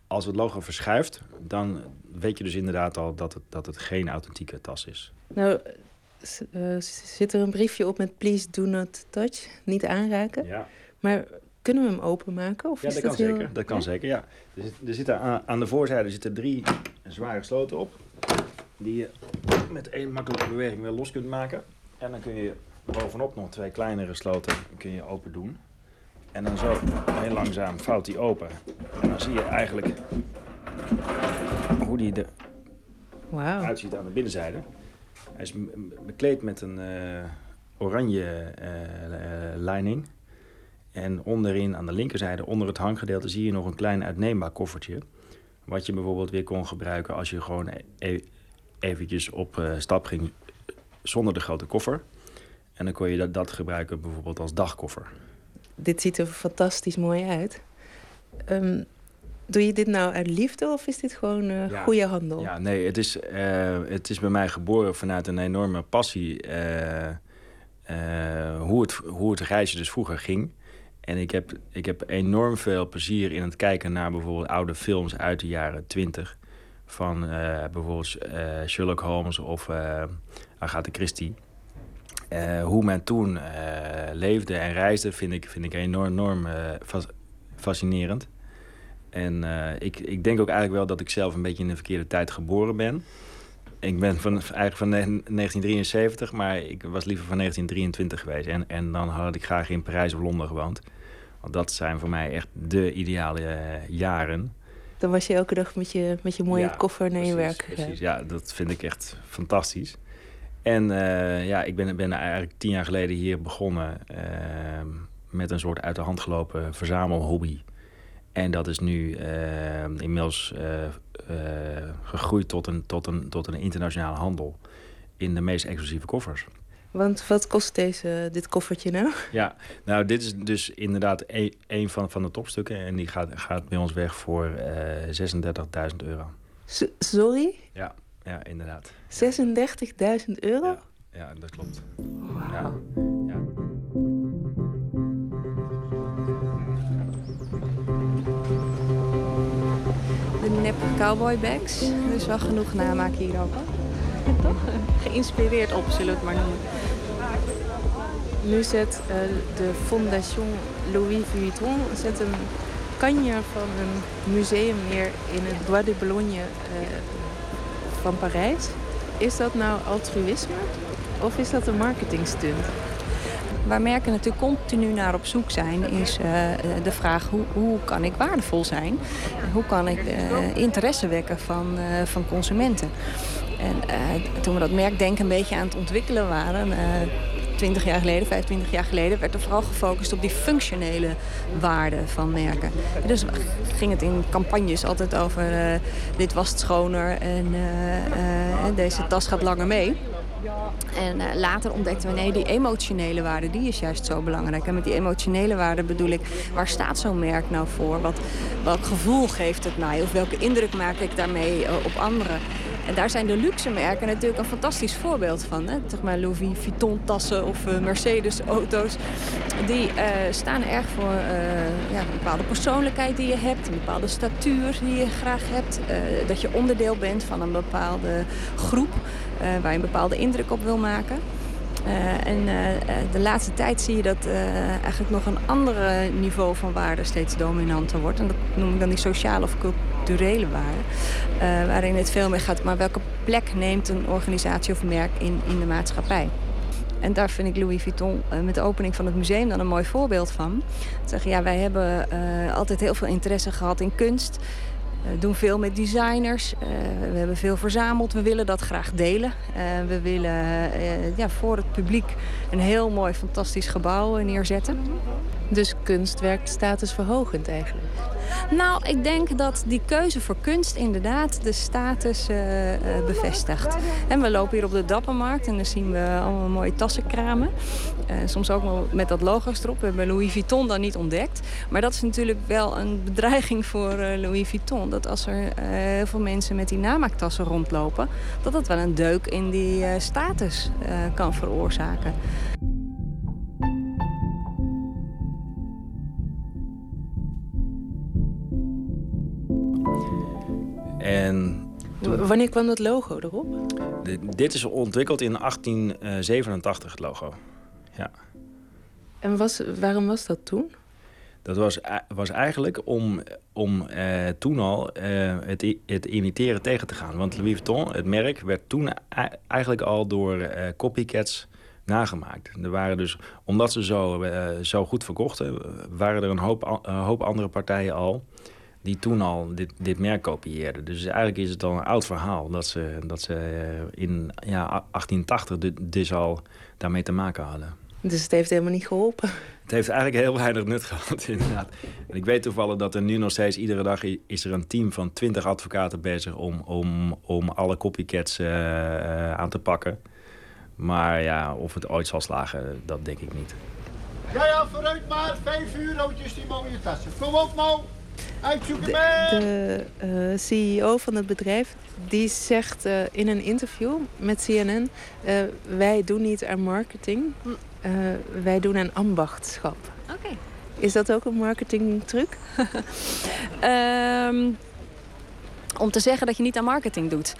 Als het logo verschuift, dan weet je dus inderdaad al dat het, dat het geen authentieke tas is. Nou, uh, zit er een briefje op met please do not touch, niet aanraken. Ja. Maar kunnen we hem openmaken? Of ja, is dat, dat kan heel... zeker. Dat kan ja? zeker, ja. Er, zit, er zitten aan, aan de voorzijde zitten drie zware sloten op. Die je met één makkelijke beweging weer los kunt maken. En dan kun je bovenop nog twee kleinere sloten kun je open doen. En dan zo heel langzaam vouwt die open. En dan zie je eigenlijk hoe die er wow. uitziet aan de binnenzijde. Hij is bekleed met een uh, oranje uh, lining. En onderin, aan de linkerzijde, onder het hanggedeelte, zie je nog een klein uitneembaar koffertje. Wat je bijvoorbeeld weer kon gebruiken als je gewoon e eventjes op uh, stap ging zonder de grote koffer. En dan kon je dat, dat gebruiken bijvoorbeeld als dagkoffer. Dit ziet er fantastisch mooi uit. Um, Doe je dit nou uit liefde of is dit gewoon uh, ja. goede handel? Ja, nee, het is, uh, het is bij mij geboren vanuit een enorme passie. Uh, hoe, het, hoe het reisje dus vroeger ging. En ik heb, ik heb enorm veel plezier in het kijken naar bijvoorbeeld oude films uit de jaren twintig. Van bijvoorbeeld Sherlock Holmes of Agatha Christie. hoe men toen leefde en reisde vind ik, vind ik enorm, enorm fascinerend. En ik, ik denk ook eigenlijk wel dat ik zelf een beetje in de verkeerde tijd geboren ben. Ik ben van, eigenlijk van 1973, maar ik was liever van 1923 geweest. En, en dan had ik graag in Parijs of Londen gewoond. Want dat zijn voor mij echt de ideale jaren. Dan was je elke dag met je, met je mooie ja, koffer naar precies, je werk gegaan. Precies, ja, dat vind ik echt fantastisch. En uh, ja, ik ben, ben eigenlijk tien jaar geleden hier begonnen uh, met een soort uit de hand gelopen verzamelhobby. En dat is nu uh, inmiddels gegroeid tot een, tot, een, tot een internationale handel in de meest exclusieve koffers. Want wat kost deze, dit koffertje nou? Ja, nou dit is dus inderdaad een, een van, van de topstukken. En die gaat, gaat bij ons weg voor 36.000 euro. S sorry? Ja, ja inderdaad. 36.000 euro? Ja, ja, dat klopt. Wow. Ja, ja. De nep cowboy bags. Er is wel genoeg namaak hier ook. Toch? Geïnspireerd op, zullen we het maar noemen. Nu zet uh, de Fondation Louis Vuitton zet een kanje van een museum neer in het Bois de Boulogne uh, van Parijs. Is dat nou altruïsme of is dat een marketingstunt? Waar merken natuurlijk continu naar op zoek zijn, is uh, de vraag hoe, hoe kan ik waardevol zijn? Hoe kan ik interesse wekken van, van consumenten? En toen we dat merkdenken een beetje aan het ontwikkelen waren, 20 jaar geleden, 25 jaar geleden, werd er vooral gefocust op die functionele waarde van merken. Dus ging het in campagnes altijd over uh, dit was het schoner en uh, uh, deze tas gaat langer mee. En later ontdekten we, nee, die emotionele waarde, die is juist zo belangrijk. En met die emotionele waarde bedoel ik, waar staat zo'n merk nou voor? Wat, welk gevoel geeft het mij? Of welke indruk maak ik daarmee op anderen? En daar zijn de luxe merken natuurlijk een fantastisch voorbeeld van. Hè? Zeg maar Louis Vuitton tassen of uh, Mercedes auto's. Die staan erg voor ja, een bepaalde persoonlijkheid die je hebt. Een bepaalde statuur die je graag hebt. dat je onderdeel bent van een bepaalde groep. waar je een bepaalde indruk op wil maken. Uh, en uh, de laatste tijd zie je dat eigenlijk nog een andere niveau van waarde steeds dominanter wordt. En dat noem ik dan die sociale of culturele waarde. waarin het veel meer gaat, maar welke plek neemt een organisatie of merk in, in de maatschappij? En daar vind ik Louis Vuitton met de opening van het museum dan een mooi voorbeeld van. Zeggen, ja, wij hebben altijd heel veel interesse gehad in kunst. We doen veel met designers. Uh, we hebben veel verzameld. We willen dat graag delen. Uh, we willen ja, voor het publiek een heel mooi, fantastisch gebouw neerzetten. Dus kunst werkt statusverhogend eigenlijk? Nou, ik denk dat die keuze voor kunst inderdaad de status uh, uh, bevestigt. En we lopen hier op de Dappermarkt en dan zien we allemaal mooie tassenkramen. Uh, soms ook wel met dat logo's erop. We hebben Louis Vuitton dan niet ontdekt. Maar dat is natuurlijk wel een bedreiging voor Louis Vuitton. Dat als er heel veel mensen met die namaaktassen rondlopen... dat dat wel een deuk in die status kan veroorzaken. En Wanneer kwam dat logo erop? dit is ontwikkeld in 1887, het logo. Ja. En was, waarom was dat toen? Dat was, was eigenlijk om, om eh, toen al eh, het, het imiteren tegen te gaan. Want Louis Vuitton, het merk, werd toen eigenlijk al door eh, copycats nagemaakt. Er waren dus, omdat ze zo, zo goed verkochten, waren er een hoop, een hoop andere partijen al die toen al dit, dit merk kopieerden. Dus eigenlijk is het al een oud verhaal dat ze, dat ze eh, in ja, 1880 dus al daarmee te maken hadden. Dus het heeft helemaal niet geholpen? Het heeft eigenlijk heel weinig nut gehad, <laughs> inderdaad. En ik weet toevallig dat er nu nog steeds iedere dag is er een team van 20 advocaten bezig om, om, om alle copycats uh, aan te pakken. Maar ja, of het ooit zal slagen, dat denk ik niet. Ja, ja, vooruit maar. Vijf eurotjes die mooie tassen. Kom op nou. De, de uh, CEO van het bedrijf die zegt uh, in een interview met CNN... Uh, wij doen niet aan marketing, wij doen aan ambachtschap. Oké. Okay. Is dat ook een marketingtruc? um, <laughs> <laughs> om te zeggen dat je niet aan marketing doet.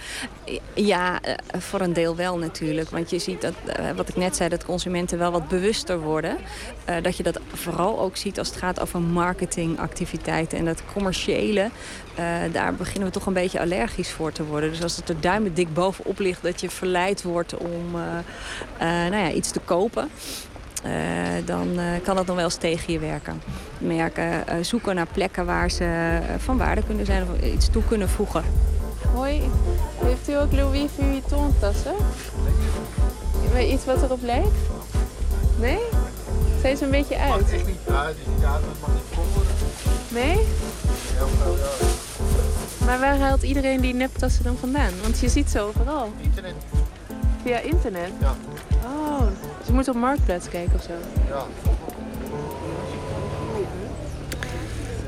Ja, voor een deel wel natuurlijk. Want je ziet dat, wat ik net zei, dat consumenten wel wat bewuster worden. Dat je dat vooral ook ziet als het gaat over marketingactiviteiten. En dat commerciële, daar beginnen we toch een beetje allergisch voor te worden. Dus als het er duimen dik bovenop ligt dat je verleid wordt om nou ja, iets te kopen... Uh, dan uh, kan dat nog wel eens tegen je werken. Merken uh, zoeken naar plekken waar ze van waarde kunnen zijn of iets toe kunnen voegen. Hoi, heeft u ook Louis Vuitton tassen? Weet iets wat erop lijkt? Nee? Zijn ze een beetje uit? Mag echt niet uit, dus mag niet Nee? Maar waar haalt iedereen die neptassen dan vandaan? Want je ziet ze overal. Internet. Via internet? Ja. Oh, dus je moet op Marktplaats kijken of zo? Ja.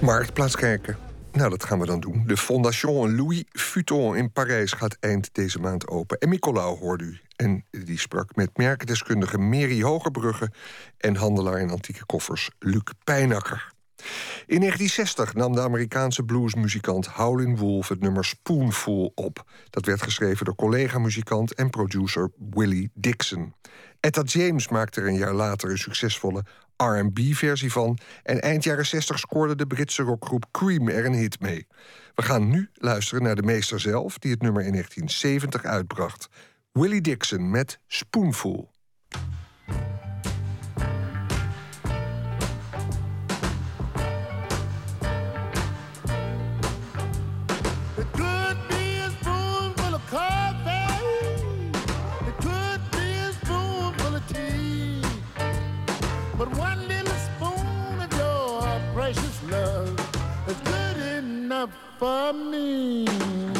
Marktplaats kijken. Nou, dat gaan we dan doen. De Fondation Louis Vuitton in Parijs gaat eind deze maand open. En Nicolaou hoorde u. En die sprak met merkendeskundige Mary Hogerbrugge... en handelaar in antieke koffers Luc Pijnakker. In 1960 nam de Amerikaanse bluesmuzikant Howlin' Wolf het nummer Spoonful op. Dat werd geschreven door collega-muzikant en producer Willie Dixon. Etta James maakte er een jaar later een succesvolle R&B-versie van... en eind jaren 60 scoorde de Britse rockgroep Cream er een hit mee. We gaan nu luisteren naar de meester zelf... die het nummer in 1970 uitbracht. Willie Dixon met Spoonful. For me.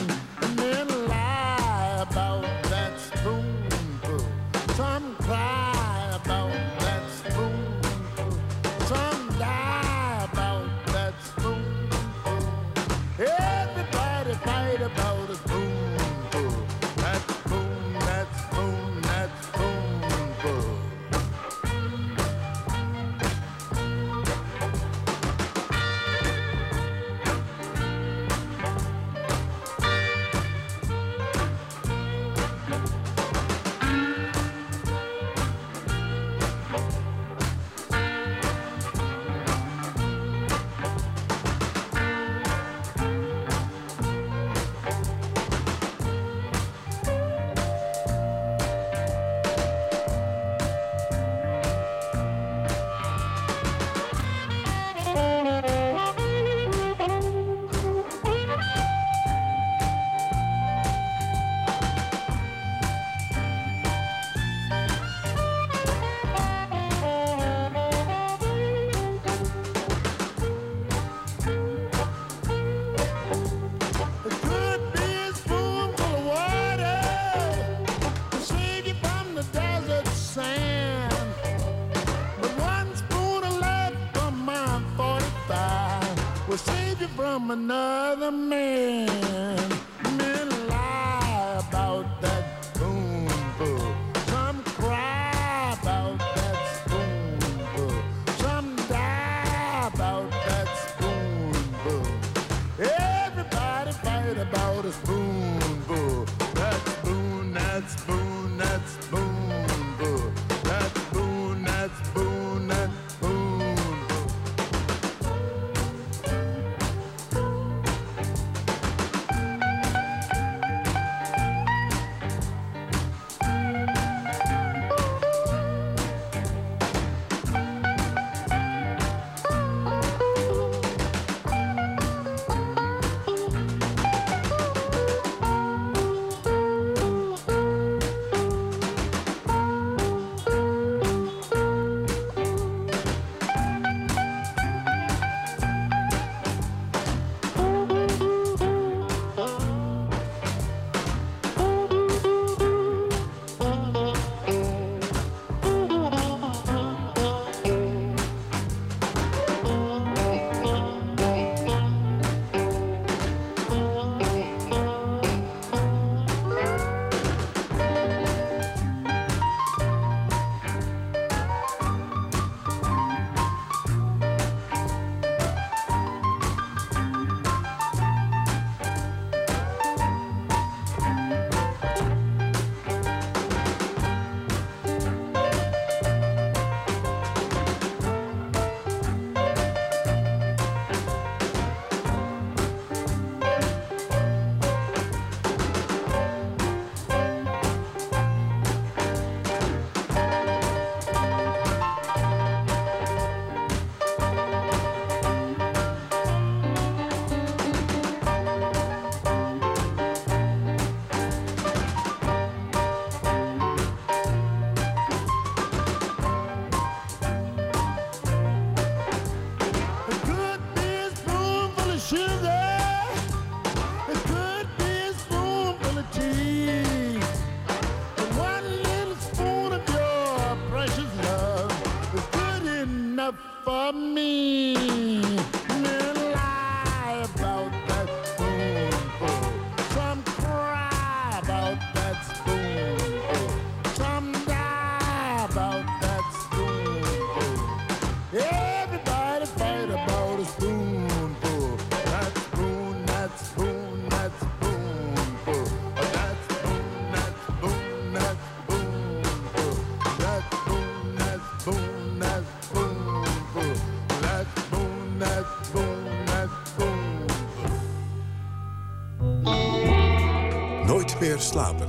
Slapen.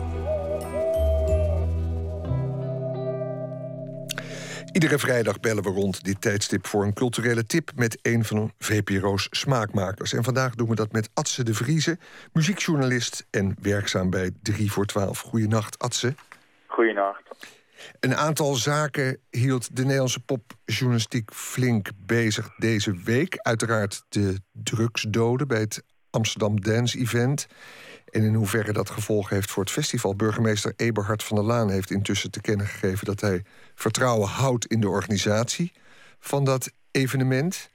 Iedere vrijdag bellen we rond dit tijdstip voor een culturele tip met een van VPRO's smaakmakers. En vandaag doen we dat met Atse de Vrieze, muziekjournalist en werkzaam bij 3 voor 12. Goedenacht, Atse. Goedenacht. Een aantal zaken hield de Nederlandse popjournalistiek flink bezig deze week. Uiteraard de drugsdoden bij het Amsterdam Dance Event. En in hoeverre dat gevolgen heeft voor het festival. Burgemeester Eberhard van der Laan heeft intussen te kennen gegeven dat hij vertrouwen houdt in de organisatie van dat evenement.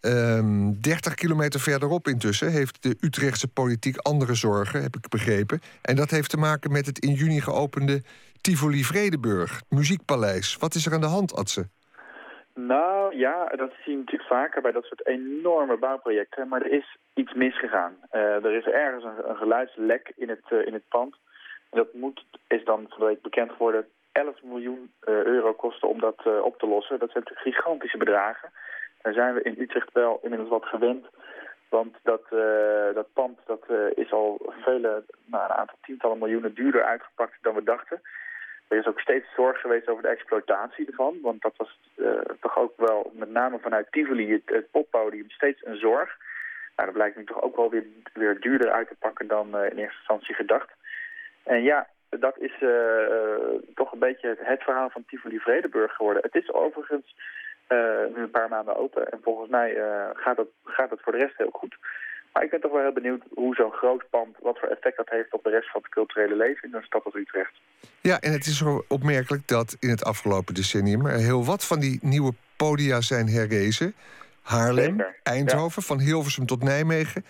Ehm 30 kilometer verderop intussen heeft de Utrechtse politiek andere zorgen, heb ik begrepen. En dat heeft te maken met het in juni geopende Tivoli Vredeburg, Muziekpaleis. Wat is er aan de hand, Atse? Nou ja, dat zie je natuurlijk vaker bij dat soort enorme bouwprojecten. Maar er is iets misgegaan. Eh, er is ergens een, een geluidslek in het, eh, in het pand. Dat moet, is dan van de bekend geworden 11 miljoen eh, euro kosten om dat op te lossen. Dat zijn gigantische bedragen. Daar zijn we in Utrecht wel inmiddels wat gewend. Want dat, dat pand dat, is al vele, nou, een aantal tientallen miljoenen duurder uitgepakt dan we dachten. Er is ook steeds zorg geweest over de exploitatie ervan. Want dat was eh, toch ook wel, met name vanuit Tivoli, het, het poppodium, steeds een zorg. Nou, dat blijkt nu toch ook wel weer, weer duurder uit te pakken dan eh, in eerste instantie gedacht. En ja, dat is eh, toch een beetje het, verhaal van Tivoli Vredeburg geworden. Het is overigens nu een paar maanden open. En volgens mij gaat, het, gaat het voor de rest heel goed. Maar ik ben toch wel heel benieuwd hoe zo'n groot pand, wat voor effect dat heeft op de rest van het culturele leven in een stad als Utrecht. Ja, en het is zo opmerkelijk dat in het afgelopen decennium er heel wat van die nieuwe podia zijn herrezen. Haarlem, Zeker, Eindhoven, van Hilversum tot Nijmegen.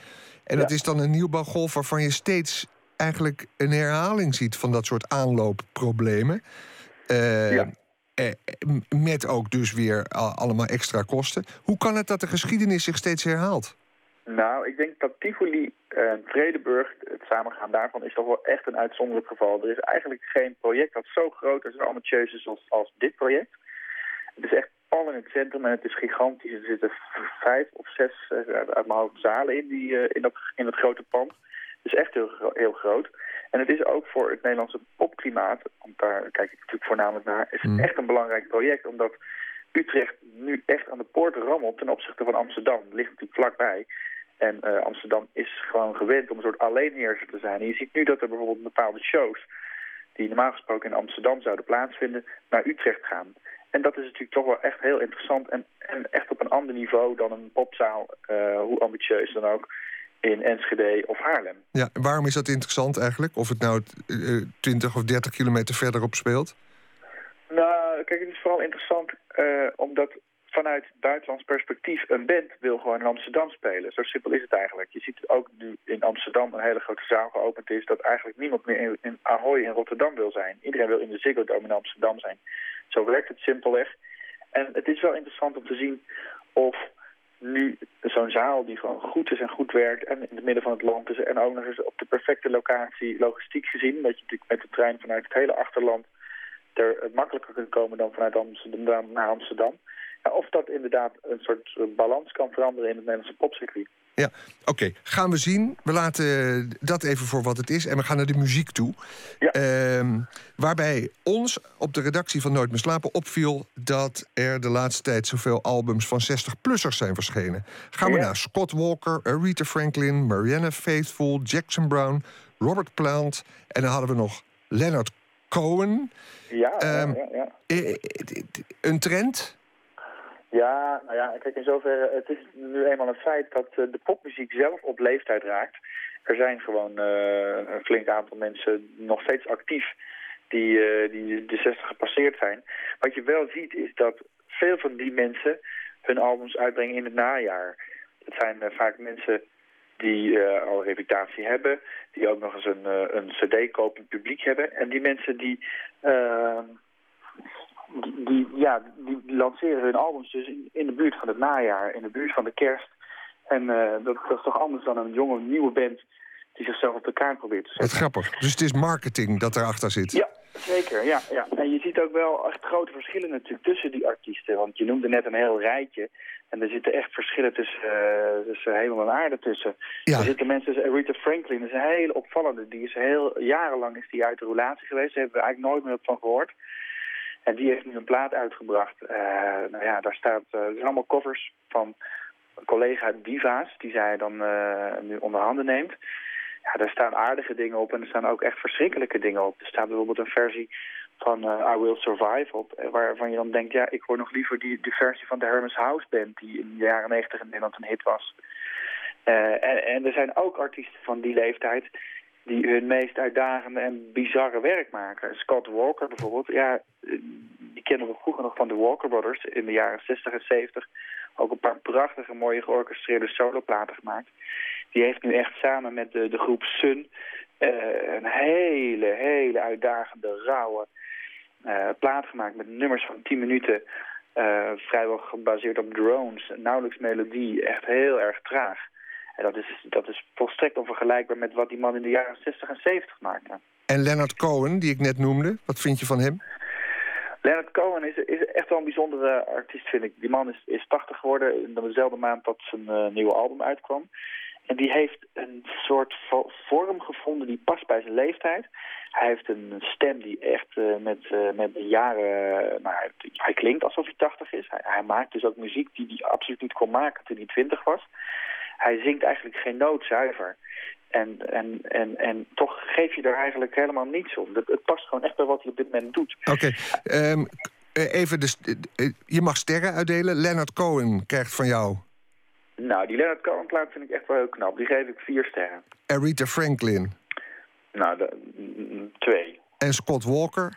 En dat is dan een nieuwbouwgolf waarvan je steeds eigenlijk een herhaling ziet van dat soort aanloopproblemen. Eh, eh, met ook dus weer allemaal extra kosten. Hoe kan het dat de geschiedenis zich steeds herhaalt? Nou, ik denk dat Tivoli en Vredeburg, het samengaan daarvan, is toch wel echt een uitzonderlijk geval. Er is eigenlijk geen project dat zo groot en zo ambitieus is als, als dit project. Het is echt pal in het centrum en het is gigantisch. Er zitten vijf of zes eh, uit mijn hoofd zalen in, die, eh, in, dat, in dat grote pand. Het is echt heel, gro- heel groot. En het is ook voor het Nederlandse popklimaat, want daar kijk ik natuurlijk voornamelijk naar, is het echt een belangrijk project. Omdat Utrecht nu echt aan de poort rammelt ten opzichte van Amsterdam. Ligt natuurlijk vlakbij. En eh, Amsterdam is gewoon gewend om een soort alleenheerser te zijn. En je ziet nu dat er bijvoorbeeld bepaalde shows... die normaal gesproken in Amsterdam zouden plaatsvinden... naar Utrecht gaan. En dat is natuurlijk toch wel echt heel interessant... en, en echt op een ander niveau dan een popzaal... eh, hoe ambitieus dan ook... in Enschede of Haarlem. Ja, en waarom is dat interessant eigenlijk? Of het nou eh, 20 of 30 kilometer verderop speelt? Nou, kijk, het is vooral interessant eh, omdat vanuit buitenlands perspectief een band wil gewoon in Amsterdam spelen. Zo simpel is het eigenlijk. Je ziet ook nu in Amsterdam een hele grote zaal geopend is... dat eigenlijk niemand meer in, Ahoy in Rotterdam wil zijn. Iedereen wil in de Ziggo Dome in Amsterdam zijn. Zo werkt het simpelweg. En het is wel interessant om te zien of nu zo'n zaal die gewoon goed is en goed werkt... en in het midden van het land is en ook nog eens op de perfecte locatie logistiek gezien... dat je natuurlijk met de trein vanuit het hele achterland er makkelijker kunt komen dan vanuit Amsterdam naar Amsterdam. Of dat inderdaad een soort eh, balans kan veranderen in het Nederlandse popcircuit. Ja, oké. Gaan we zien. We laten dat even voor wat het is. En we gaan naar de muziek toe. Ehm, waarbij ons op de redactie van Nooit meer slapen opviel... dat er de laatste tijd zoveel albums van 60-plussers zijn verschenen. Gaan we Ja. naar Scott Walker, Aretha Franklin... Marianne Faithfull, Jackson Brown, Robert Plant... en dan hadden we nog Leonard Cohen. Ja, Ehm, ja, ja. Eh, eh, Een trend? Ja, nou ja, kijk, in zoverre, het is nu eenmaal een feit dat eh, de popmuziek zelf op leeftijd raakt. Er zijn gewoon eh, een flink aantal mensen nog steeds actief die, eh, die de 60 gepasseerd zijn. Wat je wel ziet is dat veel van die mensen hun albums uitbrengen in het najaar. Het zijn vaak mensen die al reputatie hebben, die ook nog eens een, een cd-kopend publiek hebben. En die mensen die, die, die, ja, die lanceren hun albums dus in, in de buurt van het najaar, in de buurt van de kerst. En eh, dat, dat is toch anders dan een jonge, nieuwe band die zichzelf op de kaart probeert te zetten. Wat grappig. Dus het is marketing dat erachter zit. Ja, Zeker, ja, ja. En je ziet ook wel echt grote verschillen natuurlijk tussen die artiesten. Want je noemde net een heel rijtje. En er zitten echt verschillen tussen, eh, tussen hemel en aarde tussen. Ja. Er zitten mensen, Aretha Franklin is een hele opvallende. Die is heel, jarenlang is die uit de roulatie geweest. Daar hebben we eigenlijk nooit meer van gehoord. En die heeft nu een plaat uitgebracht. Eh, nou ja, daar staat, eh, er zijn allemaal covers van collega Diva's, die zij dan eh, nu onder handen neemt. Ja, daar staan aardige dingen op en er staan ook echt verschrikkelijke dingen op. Er staat bijvoorbeeld een versie van I Will Survive op, waarvan je dan denkt, ja, ik hoor nog liever die, die versie van de Hermes House Band, die in de jaren negentig in Nederland een hit was. En, en er zijn ook artiesten van die leeftijd die hun meest uitdagende en bizarre werk maken. Scott Walker bijvoorbeeld, ja, eh, die kennen we vroeger nog van de Walker Brothers in de jaren 60 en 70. Ook een paar prachtige, mooie georchestreerde soloplaten gemaakt. Die heeft nu echt samen met de, de groep Sun eh, een hele, hele uitdagende, rauwe eh, plaat gemaakt met nummers van 10 minuten. vrijwel gebaseerd op drones, nauwelijks melodie, echt heel erg traag. En dat is, dat is volstrekt onvergelijkbaar met wat die man in de jaren 60 en 70 maakte. En Leonard Cohen, die ik net noemde, wat vind je van hem? Leonard Cohen is, is echt wel een bijzondere artiest, vind ik. Die man is, is 80 geworden in dezelfde maand dat zijn eh, nieuwe album uitkwam. En die heeft een soort vo- vorm gevonden die past bij zijn leeftijd. Hij heeft een stem die echt eh, met, eh, met de jaren... nou, hij, hij klinkt alsof hij 80 is. Hij, hij maakt dus ook muziek die hij absoluut niet kon maken toen hij 20 was. Hij zingt eigenlijk geen noot zuiver. En, en, en, en toch geef je er eigenlijk helemaal niets om. Het, het past gewoon echt bij wat hij op dit moment doet. Oké, ehm, eh, even de, st- eh, je mag sterren uitdelen. Leonard Cohen krijgt van jou Nou, die Leonard Cohen plaat vind ik echt wel heel knap. Die geef ik vier sterren. Aretha Franklin Nou, de, mm, twee. en Scott Walker.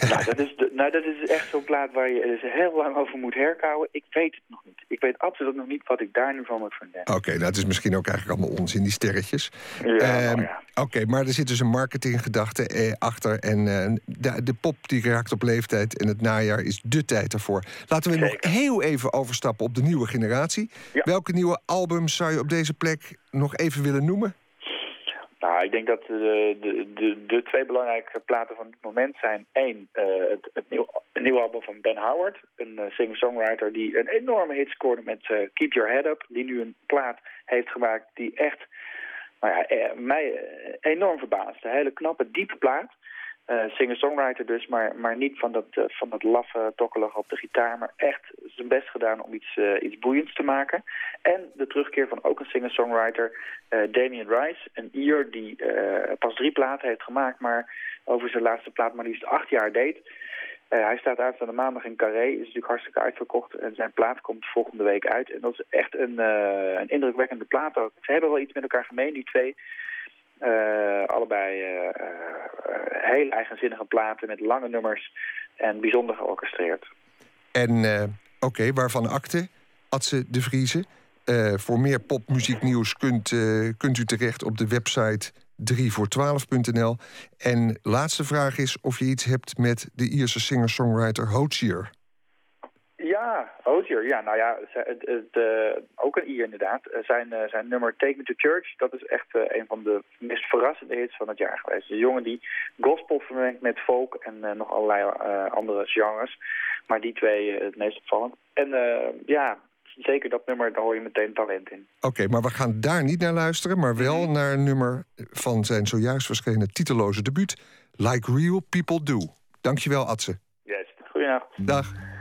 <laughs> nou, dat is, de- nou, dat is echt zo'n plaat waar je dus heel lang over moet herkauwen. Ik weet het nog niet. Ik weet absoluut nog niet wat ik daar nu van moet vinden. Oké, nou, het is misschien ook eigenlijk allemaal onzin, die sterretjes. Ja, Ehm, nou ja. Oké, maar er zit dus een marketinggedachte eh, achter. En eh, de, de pop die raakt op leeftijd en het najaar is dé tijd ervoor. Laten we nog heel even overstappen op de nieuwe generatie. Welke nieuwe albums zou je op deze plek nog even willen noemen? Nou, ik denk dat de, de, de, de twee belangrijke platen van dit moment zijn... één, eh, het, het, nieuw, het nieuwe album van Ben Howard. Een eh, singer-songwriter die een enorme hit scoorde met eh, Keep Your Head Up. Die nu een plaat heeft gemaakt die echt nou ja, eh, mij eh, enorm verbaasde. Een hele knappe, diepe plaat. Eh, singer-songwriter dus, maar, maar niet van dat, eh, van dat laffe tokkelige op de gitaar... maar echt zijn best gedaan om iets, eh, iets boeiends te maken. En de terugkeer van ook een singer-songwriter, Damien Rice. Een Ier die pas drie platen heeft gemaakt... maar over zijn laatste plaat maar liefst acht jaar deed. Hij staat aanstaande maandag in Carré, is natuurlijk hartstikke uitverkocht. En zijn plaat komt volgende week uit. En dat is echt een, een indrukwekkende plaat ook. Ze hebben wel iets met elkaar gemeen, die twee. Eh, allebei eh, eh, heel eigenzinnige platen met lange nummers en bijzonder georchestreerd. En oké, waarvan akte? Atze de Vriezen. Voor meer popmuzieknieuws kunt, kunt u terecht op de website 3voor12.nl. En laatste vraag is of je iets hebt met de Ierse singer-songwriter Hozier. Ja, Ozier. Ja, nou ja, het, het, eh, ook een I inderdaad. Eh, Zijn, eh, zijn nummer Take Me to Church, dat is echt een van de meest verrassende hits van het jaar geweest. Een jongen die gospel vermengt met folk en nog allerlei andere genres. Maar die twee het meest opvallend. En ja, zeker dat nummer, daar hoor je meteen talent in. Oké, maar we gaan daar niet naar luisteren, maar wel naar een nummer van zijn zojuist verschenen titeloze debuut, Like Real People Do. Dankjewel, Atze. Yes, goeienacht. Dag.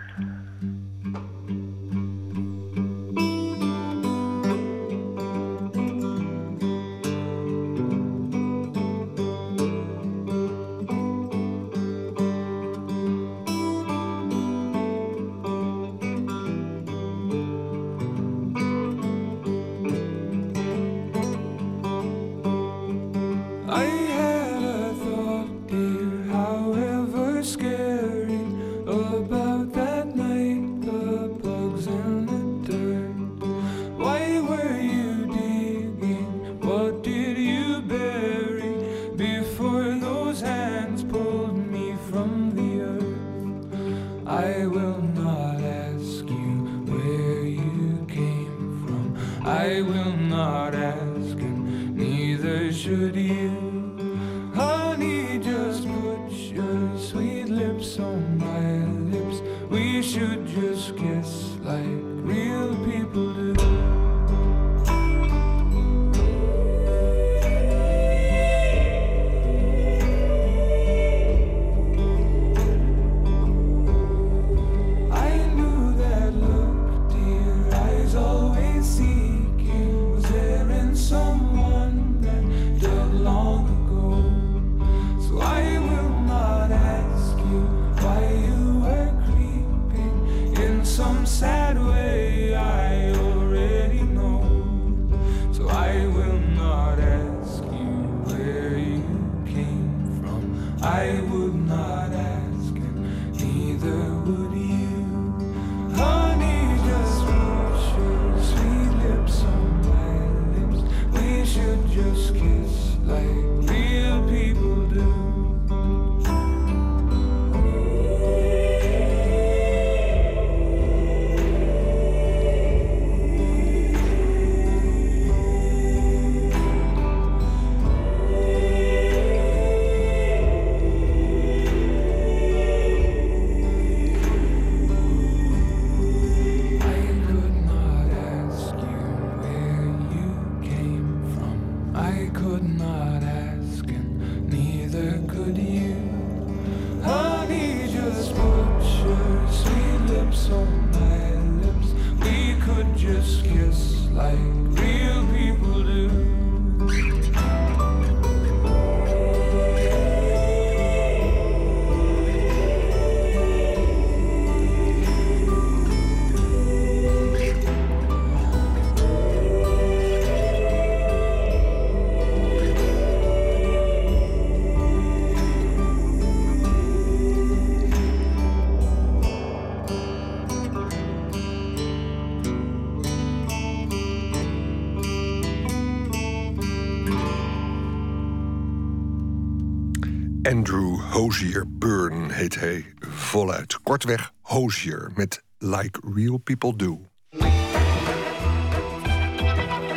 Andrew Hozier Byrne heet hij voluit. Kortweg Hozier met Like Real People Do.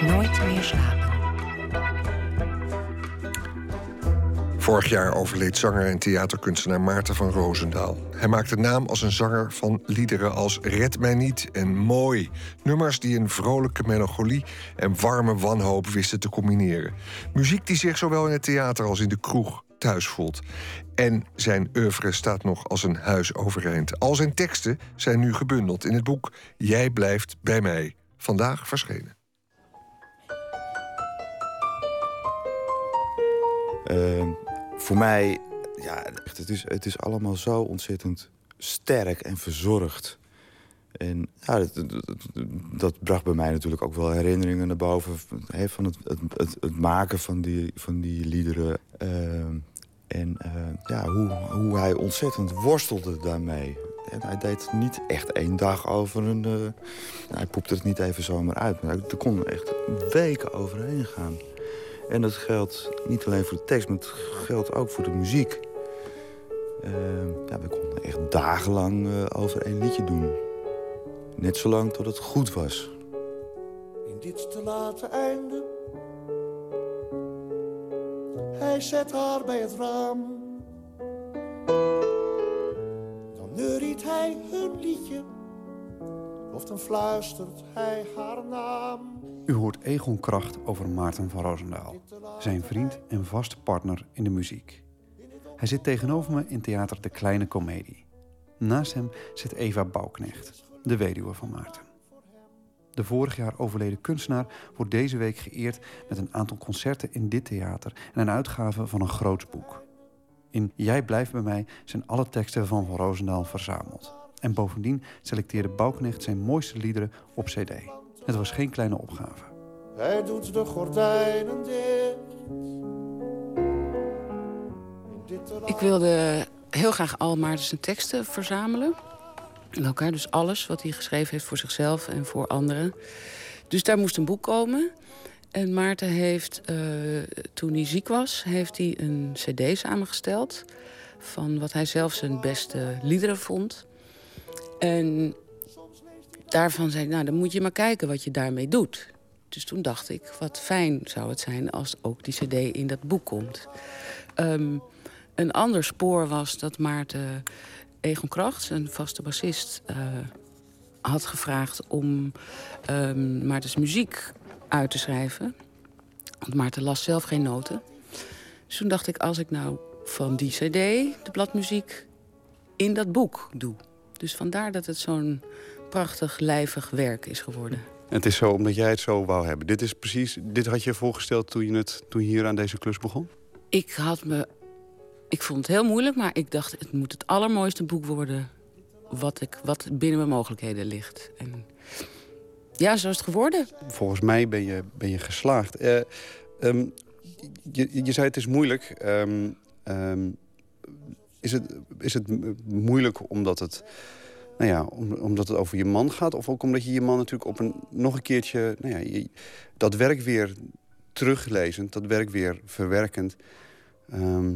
Nooit meer slapen. Vorig jaar overleed zanger en theaterkunstenaar Maarten van Roosendaal. Hij maakte naam als een zanger van liederen als Red mij niet en Mooi. Nummers die een vrolijke melancholie en warme wanhoop wisten te combineren. Muziek die zich zowel in het theater als in de kroeg thuis voelt. En zijn oeuvre staat nog als een huis overeind. Al zijn teksten zijn nu gebundeld in het boek Jij blijft bij mij. Vandaag verschenen. Uh, voor mij, ja, het, is, het is allemaal zo ontzettend sterk en verzorgd. En ja, dat, dat, bracht bij mij natuurlijk ook wel herinneringen naar boven... Van het, het, het, maken van die, van die liederen. Uh, en uh, ja, hoe, hoe hij ontzettend worstelde daarmee. En hij deed niet echt één dag over een... Uh, hij poepte het niet even zomaar uit. Maar er kon echt weken overheen gaan. En dat geldt niet alleen voor de tekst, maar het geldt ook voor de muziek. Ja, we konden echt dagenlang over één liedje doen. Net zolang tot het goed was. In dit te late einde. Hij zet haar bij het raam. Dan neuriet hij hun liedje. Of dan fluistert hij haar naam. U hoort Egon Kracht over Maarten van Roosendaal. Zijn vriend en vaste partner in de muziek. Hij zit tegenover me in theater De Kleine Comedie. Naast hem zit Eva Bouwknecht, de weduwe van Maarten. De vorig jaar overleden kunstenaar wordt deze week geëerd met een aantal concerten in dit theater en een uitgave van een groots boek. In Jij blijft bij mij zijn alle teksten van Van Roosendaal verzameld. En bovendien selecteerde Bouwknecht zijn mooiste liederen op cd. Het was geen kleine opgave. Hij doet de gordijnen dicht. Ik wilde heel graag al Maarten zijn teksten verzamelen. Elkaar, dus alles wat hij geschreven heeft voor zichzelf en voor anderen. Dus daar moest een boek komen. En Maarten heeft, uh, toen hij ziek was, heeft hij een cd samengesteld... van wat hij zelf zijn beste liederen vond. En daarvan zei ik, nou, dan moet je maar kijken wat je daarmee doet. Dus toen dacht ik, wat fijn zou het zijn als ook die cd in dat boek komt. Um, een ander spoor was dat Maarten Egon Kracht, zijn vaste bassist... Uh, had gevraagd om um, Maartens muziek uit te schrijven. Want Maarten las zelf geen noten. Dus toen dacht ik, als ik nou van die cd de bladmuziek in dat boek doe. Dus vandaar dat het zo'n prachtig, lijvig werk is geworden. Het is zo omdat jij het zo wou hebben. Dit is precies, dit had je voorgesteld toen je, het, toen je hier aan deze klus begon? Ik had me... Ik vond het heel moeilijk, maar ik dacht... het moet het allermooiste boek worden wat, ik, wat binnen mijn mogelijkheden ligt. En ja, zo is het geworden. Volgens mij ben je, ben je geslaagd. Uh, um, je, je zei het is moeilijk. Um, um, is, het, is het moeilijk omdat het nou ja, om, omdat het over je man gaat? Of ook omdat je je man natuurlijk op een, nog een keertje... Nou ja, dat werk weer teruglezend, dat werk weer verwerkend... ehm,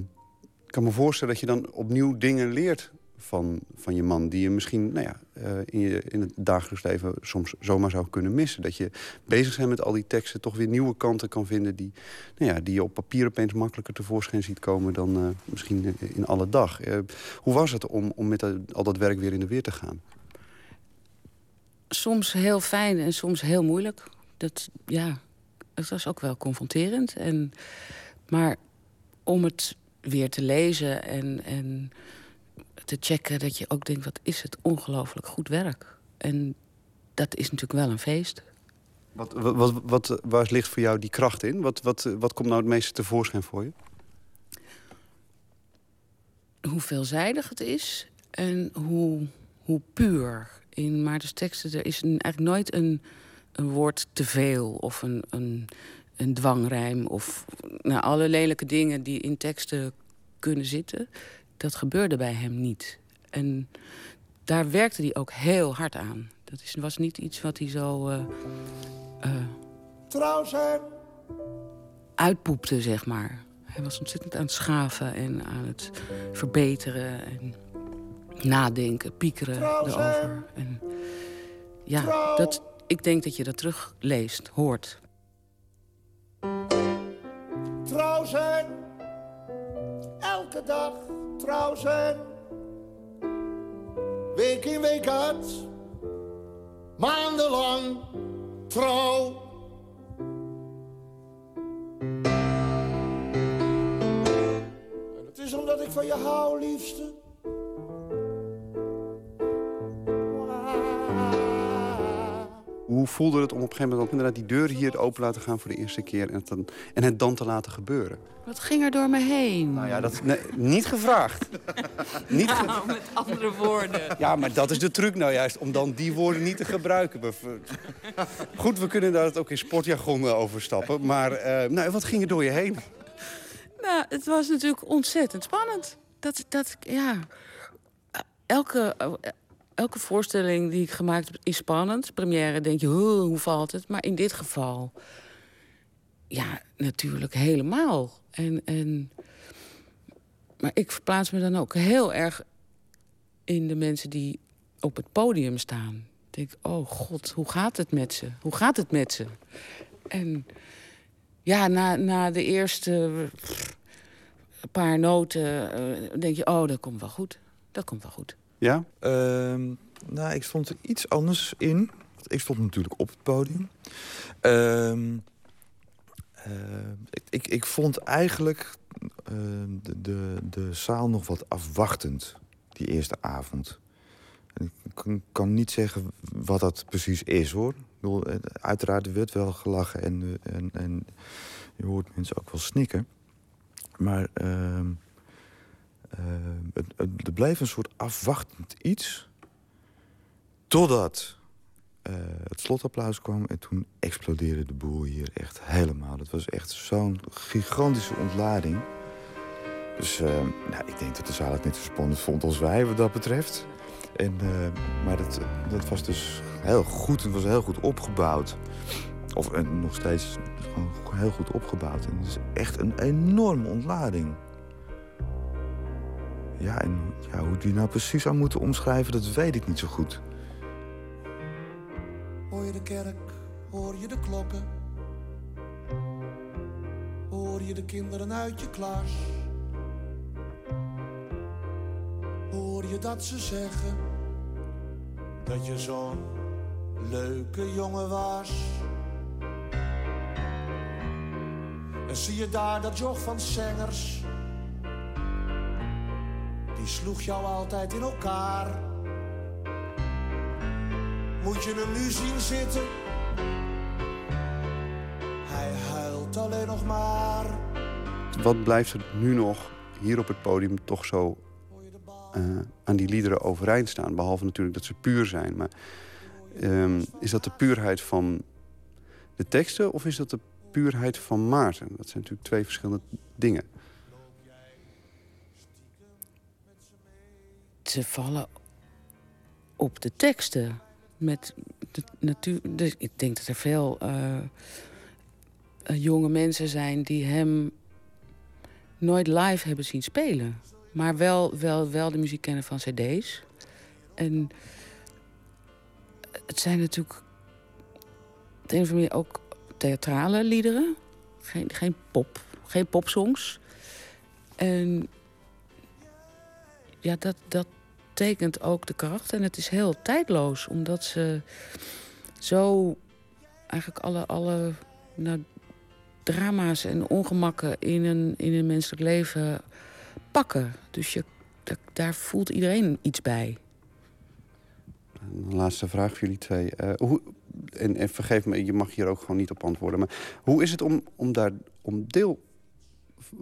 ik kan me voorstellen dat je dan opnieuw dingen leert van, van je man... die je misschien nou ja, eh, in, je, in het dagelijks leven soms zomaar zou kunnen missen. Dat je bezig zijn met al die teksten toch weer nieuwe kanten kan vinden... die, nou ja, die je op papier opeens makkelijker tevoorschijn ziet komen... dan eh, misschien in alle dag. Eh, hoe was het om, om met al dat werk weer in de weer te gaan? soms heel fijn en soms heel moeilijk. Dat, ja, het was ook wel confronterend. En, maar om het weer te lezen en, en te checken... dat je ook denkt, wat is het ongelooflijk goed werk. En dat is natuurlijk wel een feest. Wat, wat, wat, waar ligt voor jou die kracht in? Wat, wat, wat komt nou het meeste tevoorschijn voor je? hoe veelzijdig het is en hoe, hoe puur. In Maarten's teksten er is een, eigenlijk nooit een, een woord te veel of een, een, een dwangrijm of nou, alle lelijke dingen die in teksten kunnen zitten. Dat gebeurde bij hem niet. En daar werkte hij ook heel hard aan. Dat is, was niet iets wat hij zo Trouw zijn. uitpoepte, zeg maar. Hij was ontzettend aan het schaven en aan het verbeteren en nadenken, piekeren Trouw zijn. erover. En ja, dat, ik denk dat je dat terugleest, hoort. Trouw zijn. Elke dag trouw zijn. Week in week uit. Maandenlang trouw. En het is omdat ik van je hou, liefste. Hoe voelde het om op een gegeven moment ook inderdaad die deur hier open laten gaan voor de eerste keer en het dan, en het dan te laten gebeuren? Wat ging er door me heen? Nou ja, dat nee, niet gevraagd. <laughs> niet ge- Nou, met andere woorden. ja, maar dat is de truc nou juist, om dan die woorden niet te gebruiken. Goed, we kunnen daar ook in sportjargon eh, overstappen. Maar eh, nou, wat ging er door je heen? Nou, het was natuurlijk ontzettend spannend. Dat, dat, ja. Elke, elke voorstelling die ik gemaakt heb is spannend. Première denk je, "Oh, hoe valt het? Maar in dit geval, ja, natuurlijk helemaal. En, en, maar ik verplaats me dan ook heel erg in de mensen die op het podium staan. Denk, oh god, hoe gaat het met ze? Hoe gaat het met ze? En ja, na, na de eerste paar noten eh, denk je, oh, dat komt wel goed. Dat komt wel goed. Ja? Ehm, nou, ik stond er iets anders in. Ik stond natuurlijk op het podium. Ehm, eh, ik, ik, ik vond eigenlijk eh, de, de, de zaal nog wat afwachtend die eerste avond. Ik kan, niet zeggen wat dat precies is, hoor. Ik bedoel, eh, uiteraard er werd wel gelachen en, eh, en, en je hoort mensen ook wel snikken. Maar ehm, eh, het, er bleef een soort afwachtend iets. Totdat eh, het slotapplaus kwam en toen explodeerde de boel hier echt helemaal. Het was echt zo'n gigantische ontlading. Dus eh, nou, ik denk dat de zaal het net zo spannend vond als wij wat dat betreft. En, eh, maar dat, dat was dus heel goed. Het was heel goed opgebouwd. Of eh, nog steeds gewoon heel goed opgebouwd. En het is echt een enorme ontlading. Ja, en ja, hoe die nou precies zou moeten omschrijven, dat weet ik niet zo goed. Hoor je de kerk, hoor je de klokken? Hoor je de kinderen uit je klas? Hoor je dat ze zeggen dat je zo'n leuke jongen was? En zie je daar dat joch van zengers? Die sloeg jou altijd in elkaar. Moet je hem nu zien zitten? Hij huilt alleen nog maar. Wat blijft er nu nog hier op het podium toch zo eh, aan die liederen overeind staan? Behalve natuurlijk dat ze puur zijn. Maar ehm, is dat de puurheid van de teksten of is dat de puurheid van Maarten? Dat zijn natuurlijk twee verschillende dingen. Ze vallen op de teksten. Met natuur. Dus ik denk dat er veel eh, eh, jonge mensen zijn die hem nooit live hebben zien spelen. Maar wel, wel, wel de muziek kennen van cd's. En het zijn natuurlijk op de een of andere ook theatrale liederen. Geen, geen pop, geen popsongs. En ja, dat, dat tekent ook de kracht. En het is heel tijdloos, omdat ze zo eigenlijk alle, alle nou, drama's en ongemakken in een, in een menselijk leven pakken. Dus je, da- daar voelt iedereen iets bij. Een laatste vraag voor jullie twee. Eh, hoe, en, en vergeef me, je mag hier ook gewoon niet op antwoorden. Maar hoe is het om, om daar om deel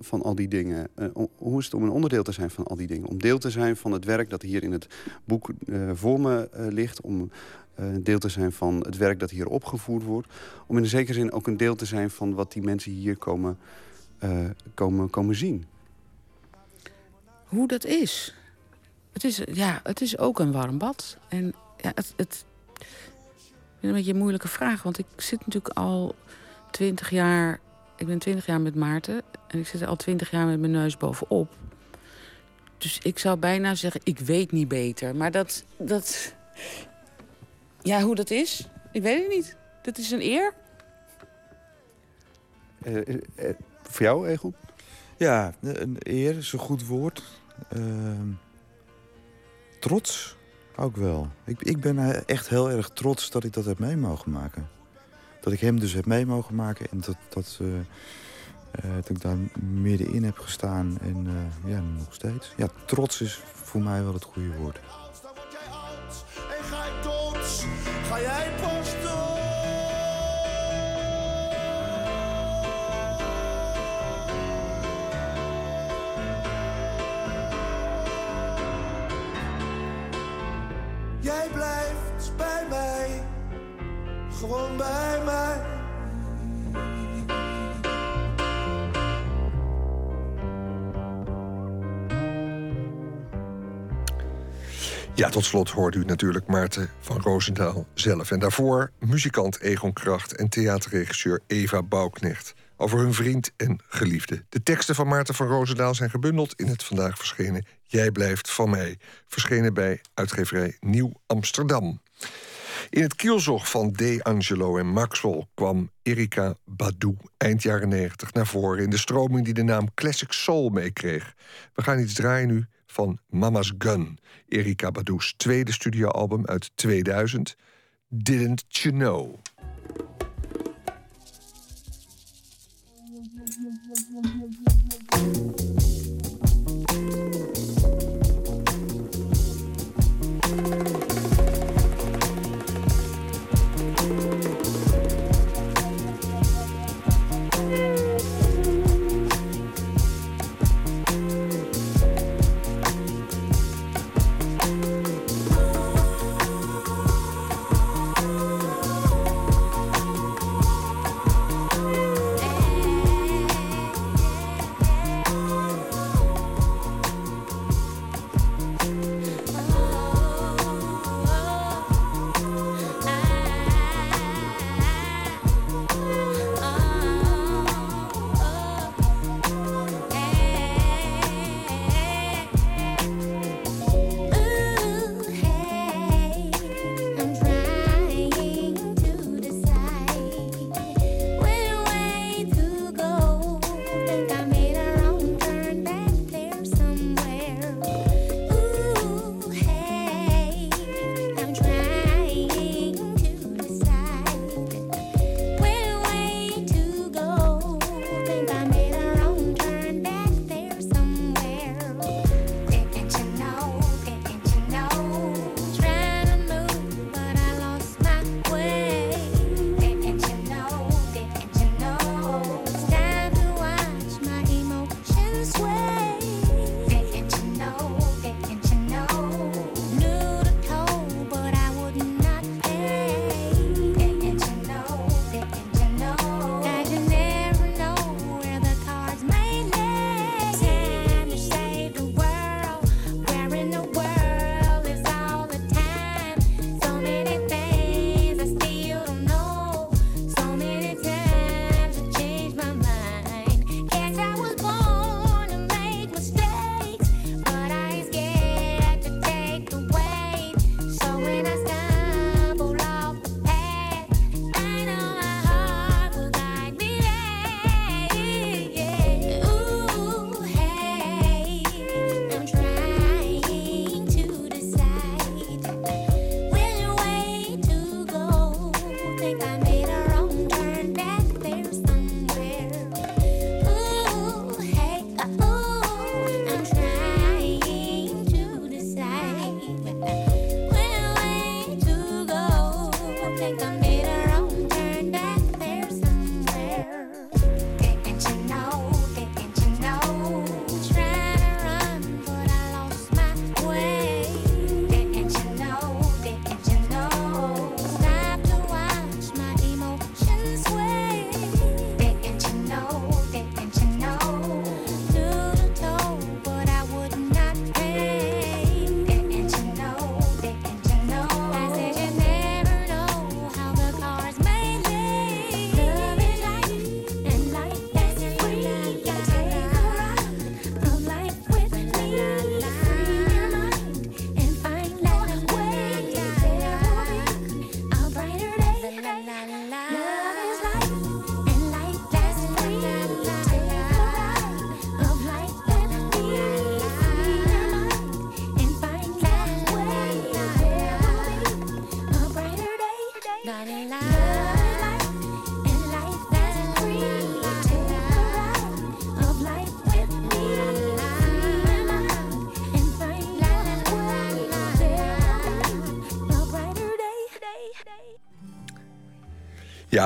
van al die dingen... eh, hoe is het om een onderdeel te zijn van al die dingen? Om deel te zijn van het werk dat hier in het boek eh, voor me eh, ligt. Om deel te zijn van het werk dat hier opgevoerd wordt. Om in een zekere zin ook een deel te zijn van wat die mensen hier komen, komen, komen zien. Hoe dat is. Het is, ja, het is ook een warm bad. En ja, het, het een beetje een moeilijke vraag. Want ik zit natuurlijk al twintig jaar... Ik ben twintig jaar met Maarten. En ik zit er al twintig jaar met mijn neus bovenop. Dus ik zou bijna zeggen, ik weet niet beter. Maar dat... dat ja, hoe dat is, ik weet het niet. Dat is een eer. Eh, eh, eh, voor jou, Egon? Ja, een eer is een goed woord. Ehm, trots ook wel. Ik, ik ben echt heel erg trots dat ik dat heb mee mogen maken. Dat ik hem dus heb mee mogen maken en dat, dat, eh, eh, dat ik daar middenin heb gestaan. En eh, ja, nog steeds. Ja, trots is voor mij wel het goede woord. Gewoon bij mij. Ja, tot slot hoorde u natuurlijk Maarten van Roosendaal zelf. En daarvoor muzikant Egon Kracht en theaterregisseur Eva Bouwknecht. Over hun vriend en geliefde. De teksten van Maarten van Roosendaal zijn gebundeld in het vandaag verschenen Jij blijft van mij. Verschenen bij uitgeverij Nieuw Amsterdam. In het kielzog van De Angelo en Maxwell kwam Erika Badu eind jaren 90 naar voren in de stroming die de naam Classic Soul meekreeg. We gaan iets draaien nu van Mama's Gun, Erika Badu's tweede studioalbum uit 2000, Didn't You Know.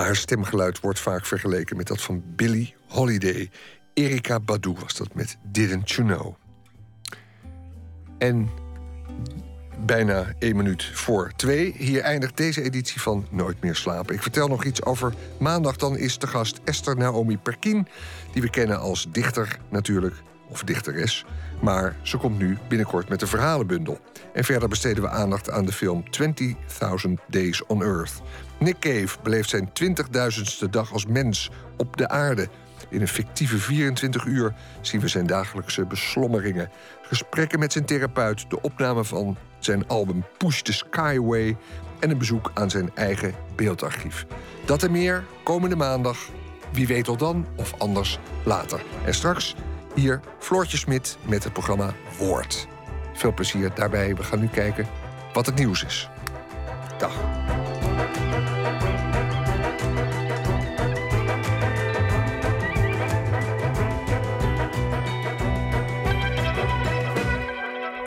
Haar stemgeluid wordt vaak vergeleken met dat van Billie Holiday. Erika Badu was dat met Didn't You Know. En bijna één minuut voor twee. Hier eindigt deze editie van Nooit meer slapen. Ik vertel nog iets over maandag. Dan is de gast Esther Naomi Perkin... die we kennen als dichter natuurlijk, of dichteres. Maar ze komt nu binnenkort met een verhalenbundel. En verder besteden we aandacht aan de film 20.000 Days on Earth. Nick Cave beleeft zijn 20.000ste dag als mens op de aarde... In een fictieve 24 uur zien we zijn dagelijkse beslommeringen, gesprekken met zijn therapeut, de opname van zijn album Push the Skyway en een bezoek aan zijn eigen beeldarchief. Dat en meer komende maandag. Wie weet al dan of anders later. En straks hier Floortje Smit met het programma Woord. Veel plezier daarbij. We gaan nu kijken wat het nieuws is. Dag.